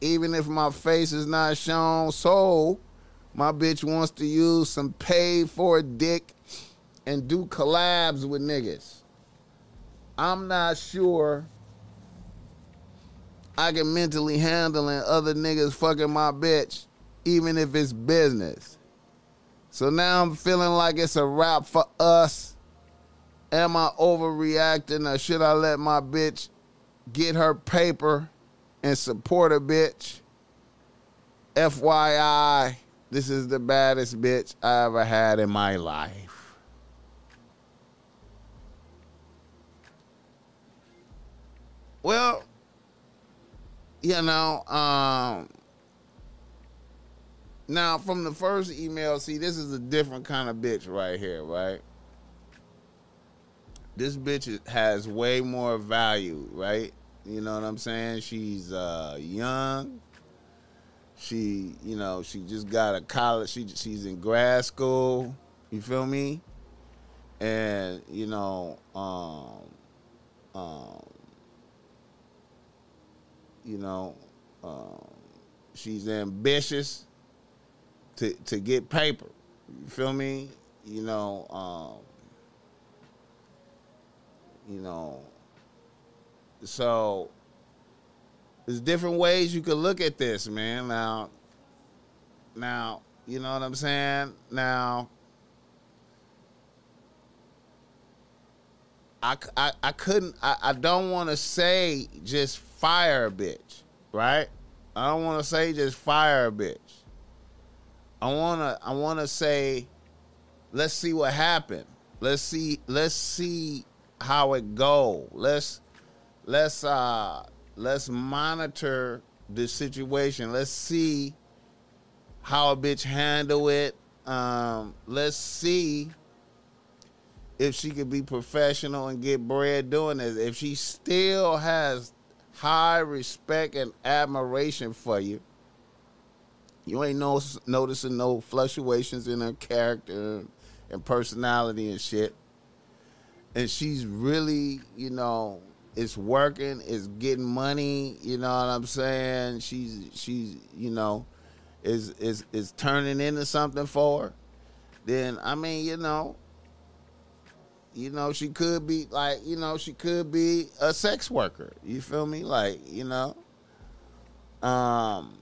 even if my face is not shown. So, my bitch wants to use some pay for dick and do collabs with niggas. I'm not sure I can mentally handling other niggas fucking my bitch, even if it's business. So now I'm feeling like it's a wrap for us. Am I overreacting or should I let my bitch get her paper and support a bitch? FYI, this is the baddest bitch I ever had in my life. Well, you know, um, now from the first email, see, this is a different kind of bitch right here, right? This bitch has way more value, right? You know what I'm saying? She's uh, young. She, you know, she just got a college. She she's in grad school. You feel me? And you know, um, um, you know, um, she's ambitious to to get paper. You feel me? You know, um, you know, so there's different ways you could look at this, man. Now, now, you know what I'm saying? Now, I, I, I couldn't, I, I don't want to say just fire a bitch, right? I don't want to say just fire a bitch. I want to, I want to say, let's see what happened. Let's see, let's see how it go. Let's, let's, uh, let's monitor the situation. Let's see how a bitch handle it. Um, let's see if she could be professional and get bread doing this. If she still has high respect and admiration for you, you ain't no noticing no fluctuations in her character and personality and shit. And she's really, you know, it's working, it's getting money, you know what I'm saying? She's she's, you know, is is is turning into something for her. Then I mean, you know, you know, she could be like, you know, she could be a sex worker. You feel me? Like, you know, um,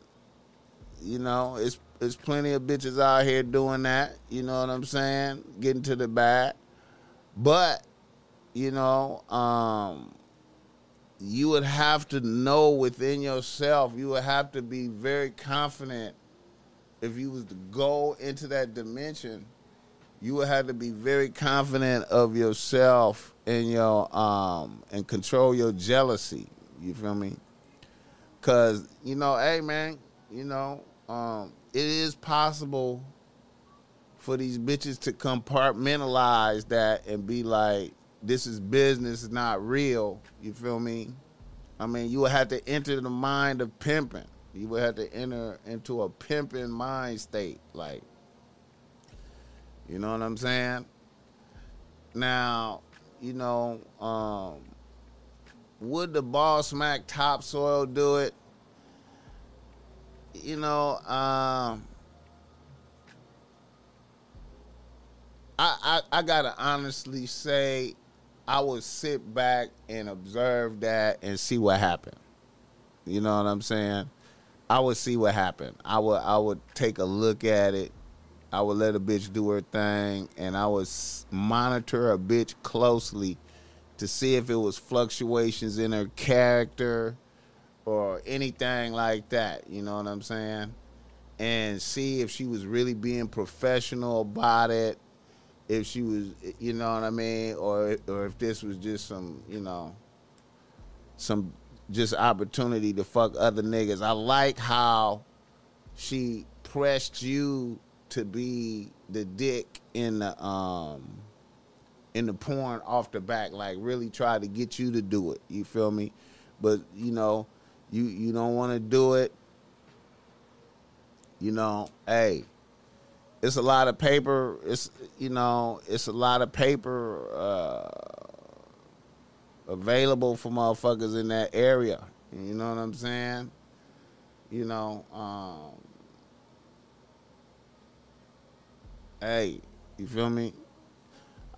you know, it's it's plenty of bitches out here doing that. You know what I'm saying? Getting to the bag, but you know, um, you would have to know within yourself. You would have to be very confident if you was to go into that dimension you would have to be very confident of yourself and your um and control your jealousy. You feel me? Cause you know, hey man, you know, um, it is possible for these bitches to compartmentalize that and be like, this is business, not real. You feel me? I mean, you would have to enter the mind of pimping. You would have to enter into a pimping mind state, like you know what I'm saying? Now, you know, um, would the Boss Mac topsoil do it? You know, um, I, I I gotta honestly say, I would sit back and observe that and see what happened. You know what I'm saying? I would see what happened. I would I would take a look at it I would let a bitch do her thing, and I would monitor a bitch closely to see if it was fluctuations in her character or anything like that. You know what I'm saying? And see if she was really being professional about it. If she was, you know what I mean, or or if this was just some, you know, some just opportunity to fuck other niggas. I like how she pressed you to be the dick in the um in the porn off the back, like really try to get you to do it. You feel me? But you know, you you don't want to do it. You know, hey, it's a lot of paper. It's you know, it's a lot of paper uh, available for motherfuckers in that area. You know what I'm saying? You know, um, hey, you feel me?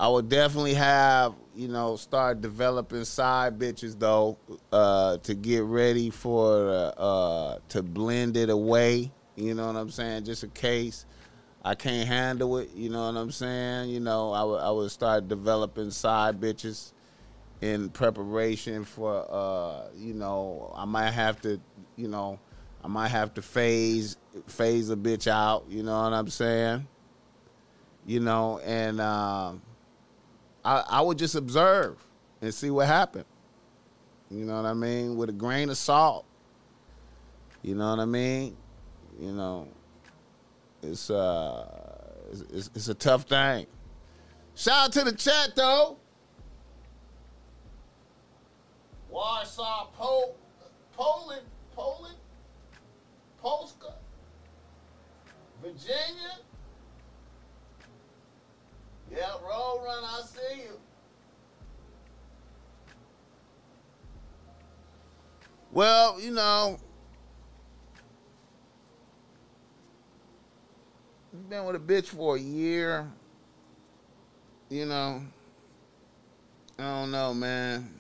I would definitely have, you know, start developing side bitches though, uh, to get ready for uh, to blend it away. You know what I'm saying? Just in case I can't handle it. You know what I'm saying? You know, I would I would start developing side bitches in preparation for, uh, you know, I might have to, you know, I might have to phase phase a bitch out. You know what I'm saying? you know, and um, I, I would just observe and see what happened. You know what I mean? With a grain of salt. You know what I mean? You know, it's uh, it's, it's, a tough thing. Shout out to the chat though. Warsaw, Pol- Poland, Poland, Polska, Virginia. Yeah, roll run, I see you. Well, you know, been with a bitch for a year, you know, I don't know, man.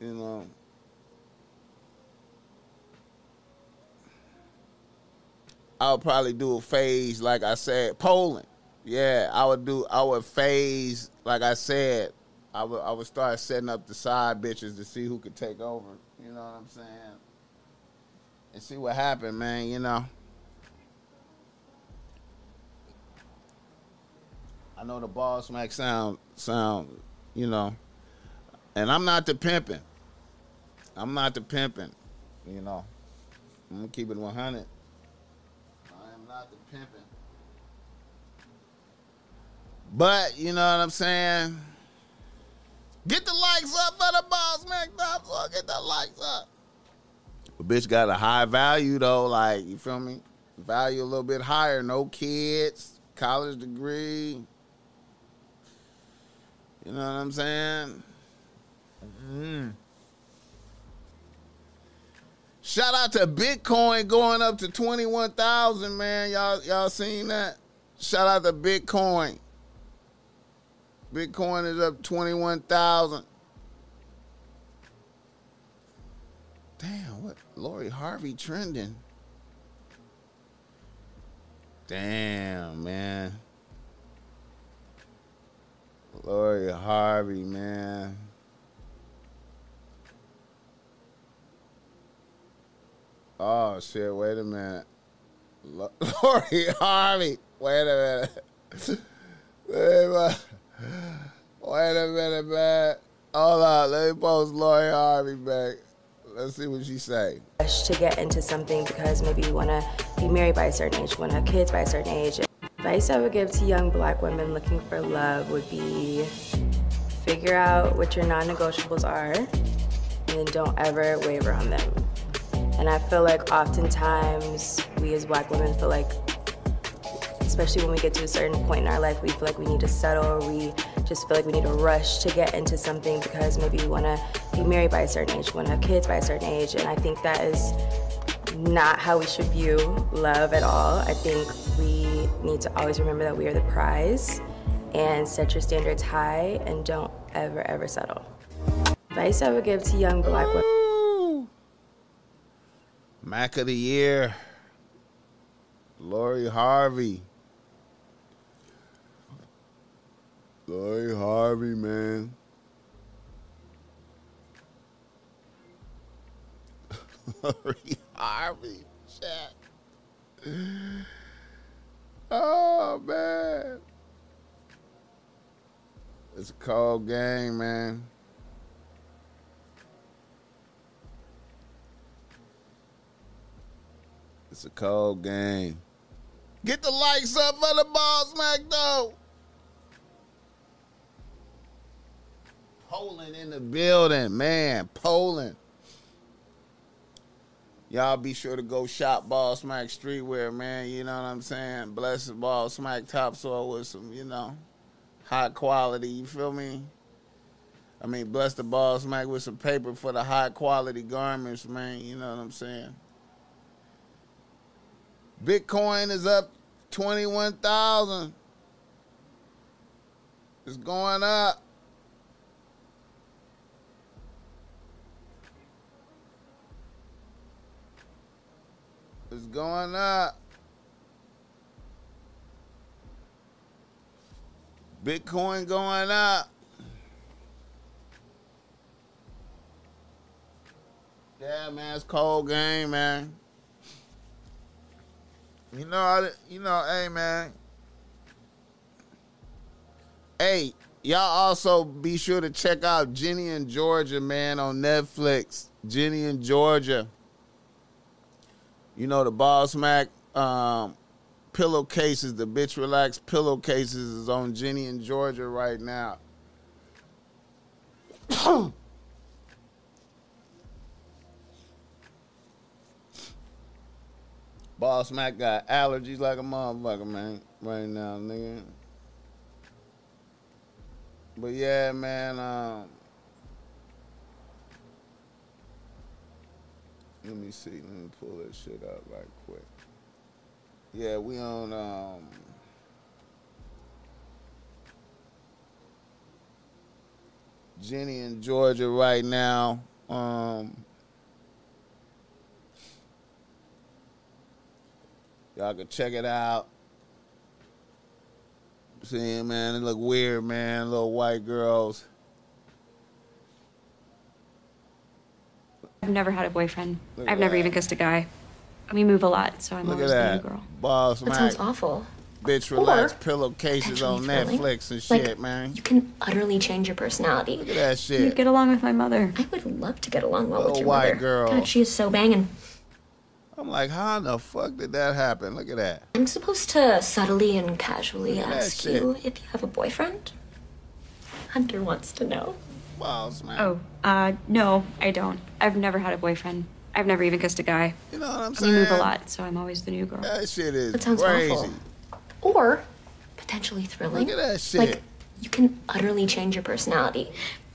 You know. I'll probably do a phase, like I said, Poland. Yeah, I would do. I would phase, like I said. I would. I would start setting up the side bitches to see who could take over. You know what I'm saying? And see what happened, man. You know. I know the Boss Mac sound sound, you know. And I'm not the pimping. I'm not the pimping, you know. I'm gonna keep it 100. I am not the pimping. But you know what I'm saying. Get the likes up for the boss, top, so get the likes up. A bitch got a high value though, like you feel me? Value a little bit higher. No kids, college degree. You know what I'm saying? Mm. Shout out to Bitcoin going up to 21,000, man. Y'all y'all seen that? Shout out to Bitcoin. Bitcoin is up 21,000. Damn, what Lori Harvey trending? Damn, man. Lori Harvey, man. Oh shit! Wait a minute, Lori Harvey. Wait a minute. Wait a minute. Wait a minute, man. Hold on. Let me post Lori Harvey back. Let's see what she say. To get into something because maybe you want to be married by a certain age, want to have kids by a certain age. Advice I would give to young black women looking for love would be figure out what your non-negotiables are and don't ever waver on them. And I feel like oftentimes we as black women feel like, especially when we get to a certain point in our life, we feel like we need to settle or we just feel like we need to rush to get into something because maybe we want to be married by a certain age, want to have kids by a certain age. And I think that is not how we should view love at all. I think need to always remember that we are the prize and set your standards high and don't ever, ever settle. Advice I would give to young black women. Mac of the year. Lori Harvey. Lori Harvey, man. Lori Harvey. Shit. Oh, man. It's a cold game, man. It's a cold game. Get the likes up for the Boss Mac though. Poland in the building, man. Poland. Y'all be sure to go shop Boss Mac Streetwear, man. You know what I'm saying? Blessed Boss Mac topsoil with some, you know, high quality. You feel me? I mean, bless the Boss Mac with some paper for the high quality garments, man. You know what I'm saying? Bitcoin is up 21,000. It's going up. It's going up. Bitcoin going up. Yeah, man, it's cold game, man. You know, I, you know, hey, man. Hey, y'all also be sure to check out Ginny and Georgia, man, on Netflix. Ginny and Georgia. You know, the Boss Mac um, pillowcases, the bitch relax pillowcases is on Ginny and Georgia right now. Boss Mac got allergies like a motherfucker, man, right now, nigga. But yeah, man, um, let me see, let me pull that shit up right quick. Yeah, we on um Ginny and Georgia right now. Um Y'all can check it out. See, man, it look weird, man. Little white girls. I've never had a boyfriend. Look I've never that. even kissed a guy. We move a lot, so I'm Look at always the new that. girl. Boss That sounds awful. Bitch, Or relax. Pillowcases on thrilling. Netflix and Like, shit, man. You can utterly change your personality. Look at that You'd get along with my mother. I would love to get along well with Little your white mother. girl. God, she is so banging. I'm like, how in the fuck did that happen? Look at that. I'm supposed to subtly and casually Look at that ask you if you have a boyfriend. Hunter wants to know. Boss man. Oh, uh, no, I don't. I've never had a boyfriend. I've never even kissed a guy. You know what I'm We saying? move a lot, so I'm always the new girl. That shit is That sounds crazy. awful. Or potentially thrilling. Look at that shit. Like you can utterly change your personality.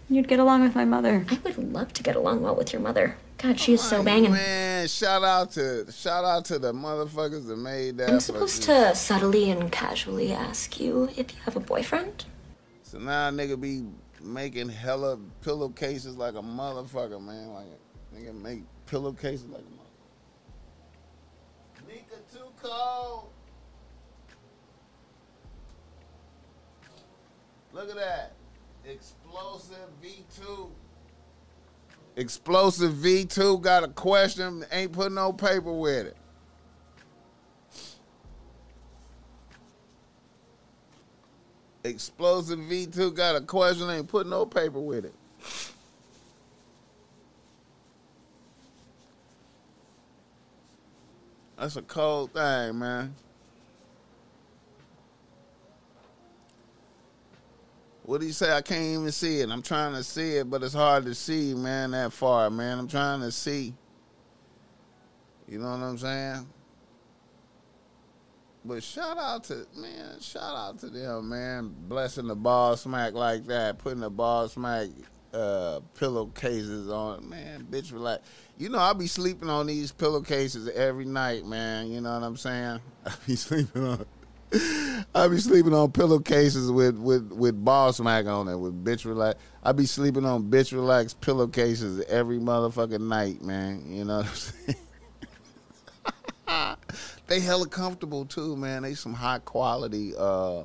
You'd get along with my mother. I would love to get along well with your mother. God, she is so banging. Man, shout out to shout out to the motherfuckers that made that. I'm supposed this. to subtly and casually ask you if you have a boyfriend. So now nigga be making hella pillowcases like a motherfucker, man. Like nigga make pillowcases like a motherfucker. Nika too cold. Look at that. Explosive V2. Explosive V2 got a question, ain't put no paper with it. Explosive V2 got a question, ain't put no paper with it. That's a cold thing, man. What do you say? I can't even see it. I'm trying to see it, but it's hard to see, man, that far, man. I'm trying to see. You know what I'm saying? But shout out to man, shout out to them, man. Blessing the Boss Mac like that, putting the Boss Mac uh pillowcases on man, bitch relax. You know, I be sleeping on these pillowcases every night, man. You know what I'm saying? I be sleeping on I be sleeping on pillowcases with with with Boss Mac on it with bitch relax. I be sleeping on bitch relax pillowcases every motherfucking night, man. You know what I'm saying? They hella comfortable too, man. They some high quality. Uh,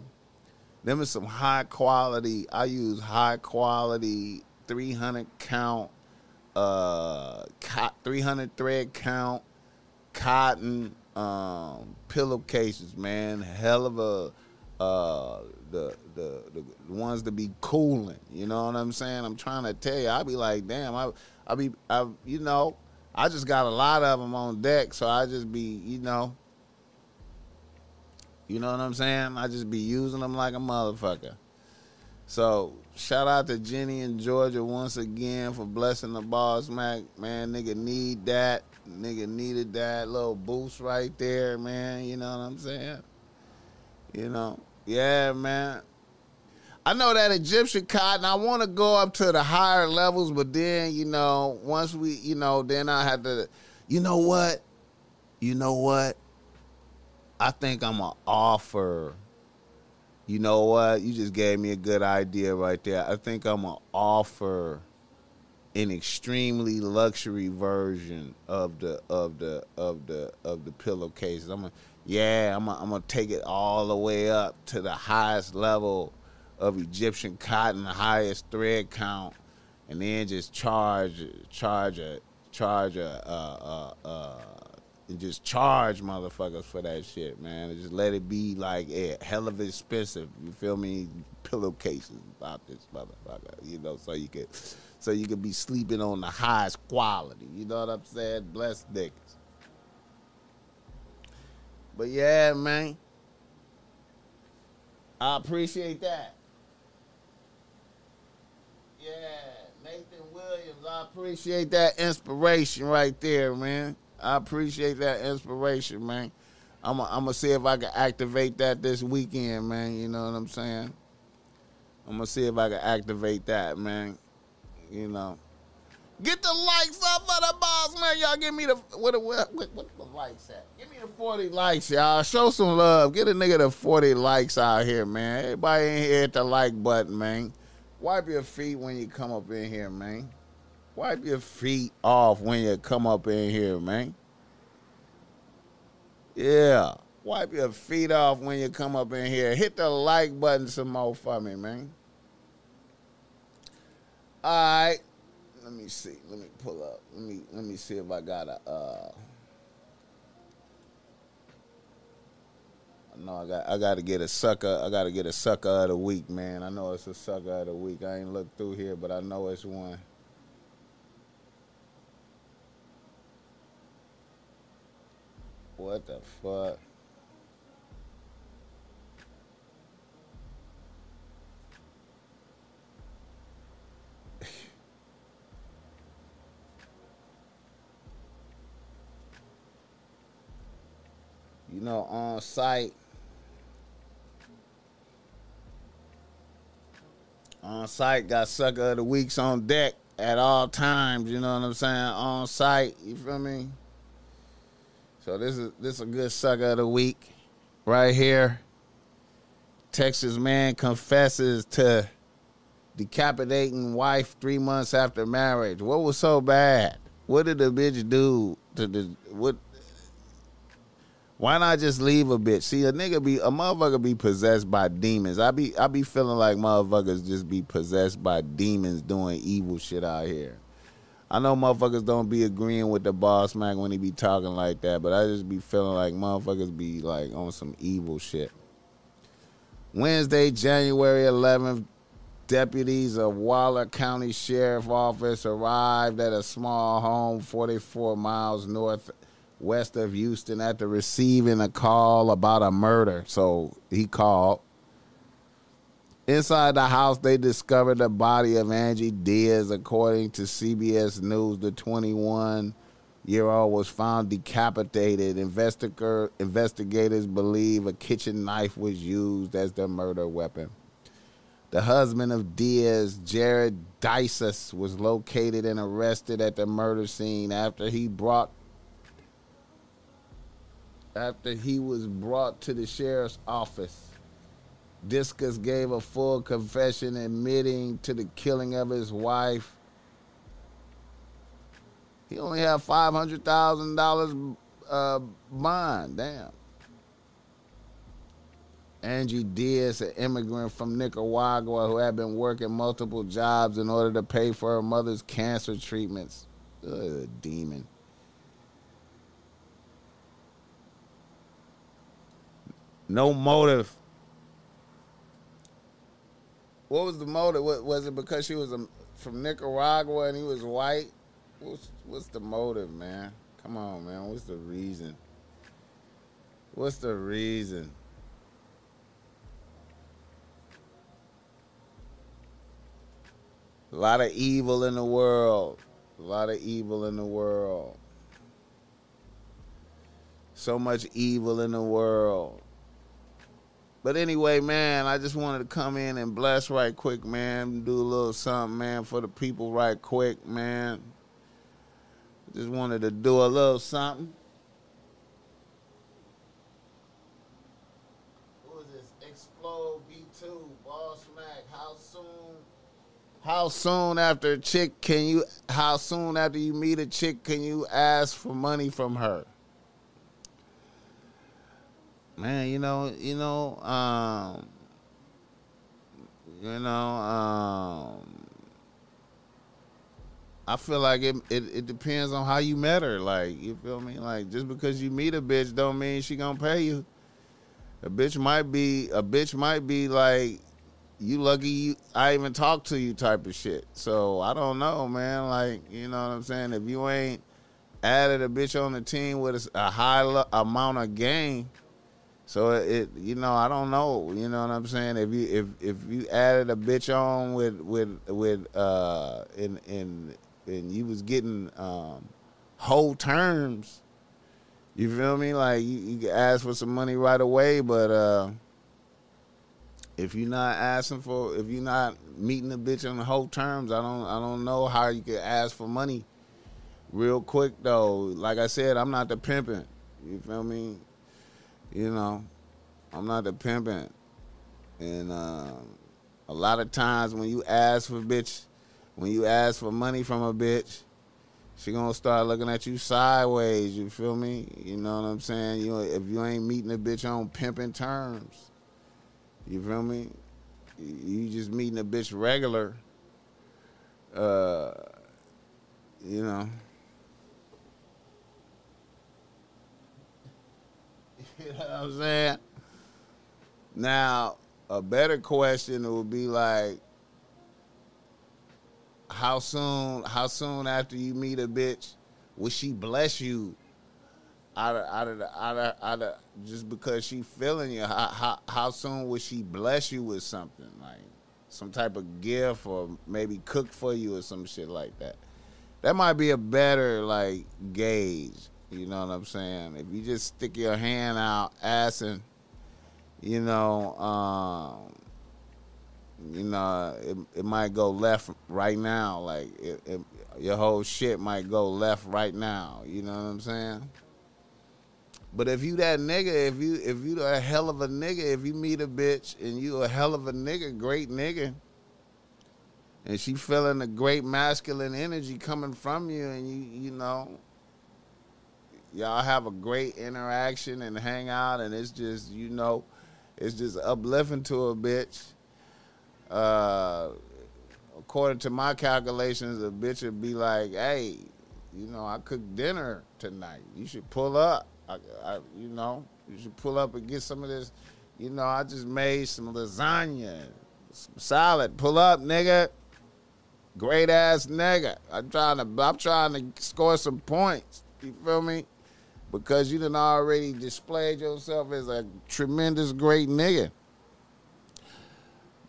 them is some high quality. I use high quality 300 count, uh, 300 thread count cotton um, pillowcases, man. Hell of a uh, the, the the ones to be cooling. You know what I'm saying? I'm trying to tell you. I be like, damn. I I be I you know. I just got a lot of them on deck, so I just be you know. You know what I'm saying? I just be using them like a motherfucker. So shout out to Ginny and Georgia once again for blessing the boss Mac. Man, nigga need that. Nigga needed that little boost right there, man. You know what I'm saying? You know, yeah, man. I know that Egyptian cotton. I want to go up to the higher levels, but then you know, once we, you know, then I have to. You know what? You know what? I think I'm gonna offer. You know what? You just gave me a good idea right there. I think I'm gonna offer an extremely luxury version of the of the of the of the pillowcases. I'm gonna, yeah, I'm gonna, I'm gonna take it all the way up to the highest level of Egyptian cotton, the highest thread count, and then just charge charge a charge a uh and just charge motherfuckers for that shit, man. And just let it be like a hell of expensive. You feel me? Pillowcases about this motherfucker, you know, so you could, so you could be sleeping on the highest quality. You know what I'm saying? Bless niggas. But yeah, man, I appreciate that. Yeah, Nathan Williams, I appreciate that inspiration right there, man. I appreciate that inspiration, man. I'm gonna see if I can activate that this weekend, man. You know what I'm saying? I'm gonna see if I can activate that, man. You know, get the likes up for the boss, man. Y'all give me the what the what, what, what the likes at? Give me the 40 likes, y'all. Show some love. Get a nigga the 40 likes out here, man. Everybody in here hit the like button, man. Wipe your feet when you come up in here, man. Wipe your feet off when you come up in here, man. Yeah. Wipe your feet off when you come up in here. Hit the like button some more for me, man. All right. Let me see. Let me pull up. Let me let me see if I got a uh No, I got I got to get a sucker. I got to get a sucker of the week, man. I know it's a sucker of the week. I ain't looked through here, but I know it's one. What the fuck? you know, on site. On site, got sucker of the weeks on deck at all times. You know what I'm saying? On site, you feel me? So this is this is a good sucker of the week, right here. Texas man confesses to decapitating wife three months after marriage. What was so bad? What did the bitch do to the what? Why not just leave a bitch? See, a nigga be a motherfucker be possessed by demons. I be I be feeling like motherfuckers just be possessed by demons doing evil shit out here. I know motherfuckers don't be agreeing with the boss man when he be talking like that, but I just be feeling like motherfuckers be like on some evil shit. Wednesday, January 11th, deputies of Waller County Sheriff Office arrived at a small home 44 miles northwest of Houston after receiving a call about a murder. So he called. Inside the house, they discovered the body of Angie Diaz. According to CBS News, the 21 year old was found decapitated. Investigator, investigators believe a kitchen knife was used as the murder weapon. The husband of Diaz, Jared Dicus, was located and arrested at the murder scene after he brought after he was brought to the sheriff's office. Dicus gave a full confession admitting to the killing of his wife. He only had five hundred thousand dollars uh, bond. Damn. Angie Diaz, an immigrant from Nicaragua who had been working multiple jobs in order to pay for her mother's cancer treatments. Ugh, demon. No motive. What was the motive? What, was it because she was a, from Nicaragua and he was white? What's, what's the motive, man? Come on, man. What's the reason? What's the reason? A lot of evil in the world. A lot of evil in the world. So much evil in the world. But anyway, man, I just wanted to come in and bless right quick, man. Do a little something, man, for the people right quick, man. Just wanted to do a little something. Who is this? Explode V2, Boss Mac. How soon? How soon after a chick can you? How soon after you meet a chick can you ask for money from her? Man, you know, you know, um, you know, um, I feel like it, it, it depends on how you met her. Like, you feel me? Like, just because you meet a bitch don't mean she gonna pay you. A bitch might be a bitch might be like, you lucky you I even talk to you type of shit. So I don't know, man. Like, you know what I'm saying? If you ain't added a bitch on the team with a high lo- amount of game so it, you know, I don't know. You know what I'm saying? If you if if you added a bitch on with with with uh in in and you was getting um whole terms, you feel me? Like you, you can ask for some money right away, but uh if you're not asking for if you're not meeting the bitch on the whole terms, I don't I don't know how you could ask for money real quick though. Like I said, I'm not the pimping. You feel me? You know, I'm not a pimping. And uh, a lot of times when you ask for bitch, when you ask for money from a bitch, she gonna start looking at you sideways. You feel me? You know what I'm saying? You know, if you ain't meeting a bitch on pimping terms, you feel me? You just meeting a bitch regular. Uh, you know. You know what I'm saying? Now, a better question would be like, how soon? How soon after you meet a bitch would she bless you? Out of, out of, the, out of, out of, just because she feeling you, how, how, how soon would she bless you with something like some type of gift or maybe cook for you or some shit like that? That might be a better like gauge. You know what I'm saying? If you just stick your hand out, asking, you know, um, you know, it, it might go left right now. Like it, it, your whole shit might go left right now. You know what I'm saying? But if you that nigga, if you if you a hell of a nigga, if you meet a bitch and you a hell of a nigga, great nigga, and she feeling a great masculine energy coming from you, and you you know, y'all have a great interaction and hang out, and it's just you know, it's just uplifting to a bitch. Uh, according to my calculations, a bitch would be like, "Hey, you know, I cooked dinner tonight. You should pull up." I, I, you know, you should pull up and get some of this. You know, I just made some lasagna, some salad. Pull up, nigga. Great ass nigga. I'm trying to, I'm trying to score some points. You feel me? Because you done already displayed yourself as a tremendous great nigga.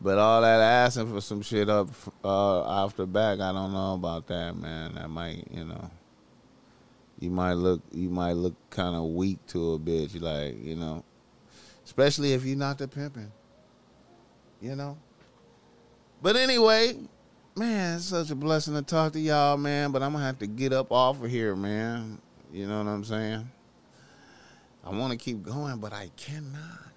But all that asking for some shit up uh, off the back, I don't know about that, man. That might, you know you might look you might look kind of weak to a bitch, like you know, especially if you're not the pimping, you know. But anyway, man, it's such a blessing to talk to y'all, man. But I'm gonna have to get up off of here, man. You know what I'm saying? I want to keep going, but I cannot.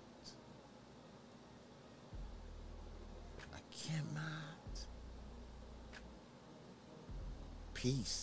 I cannot. Peace.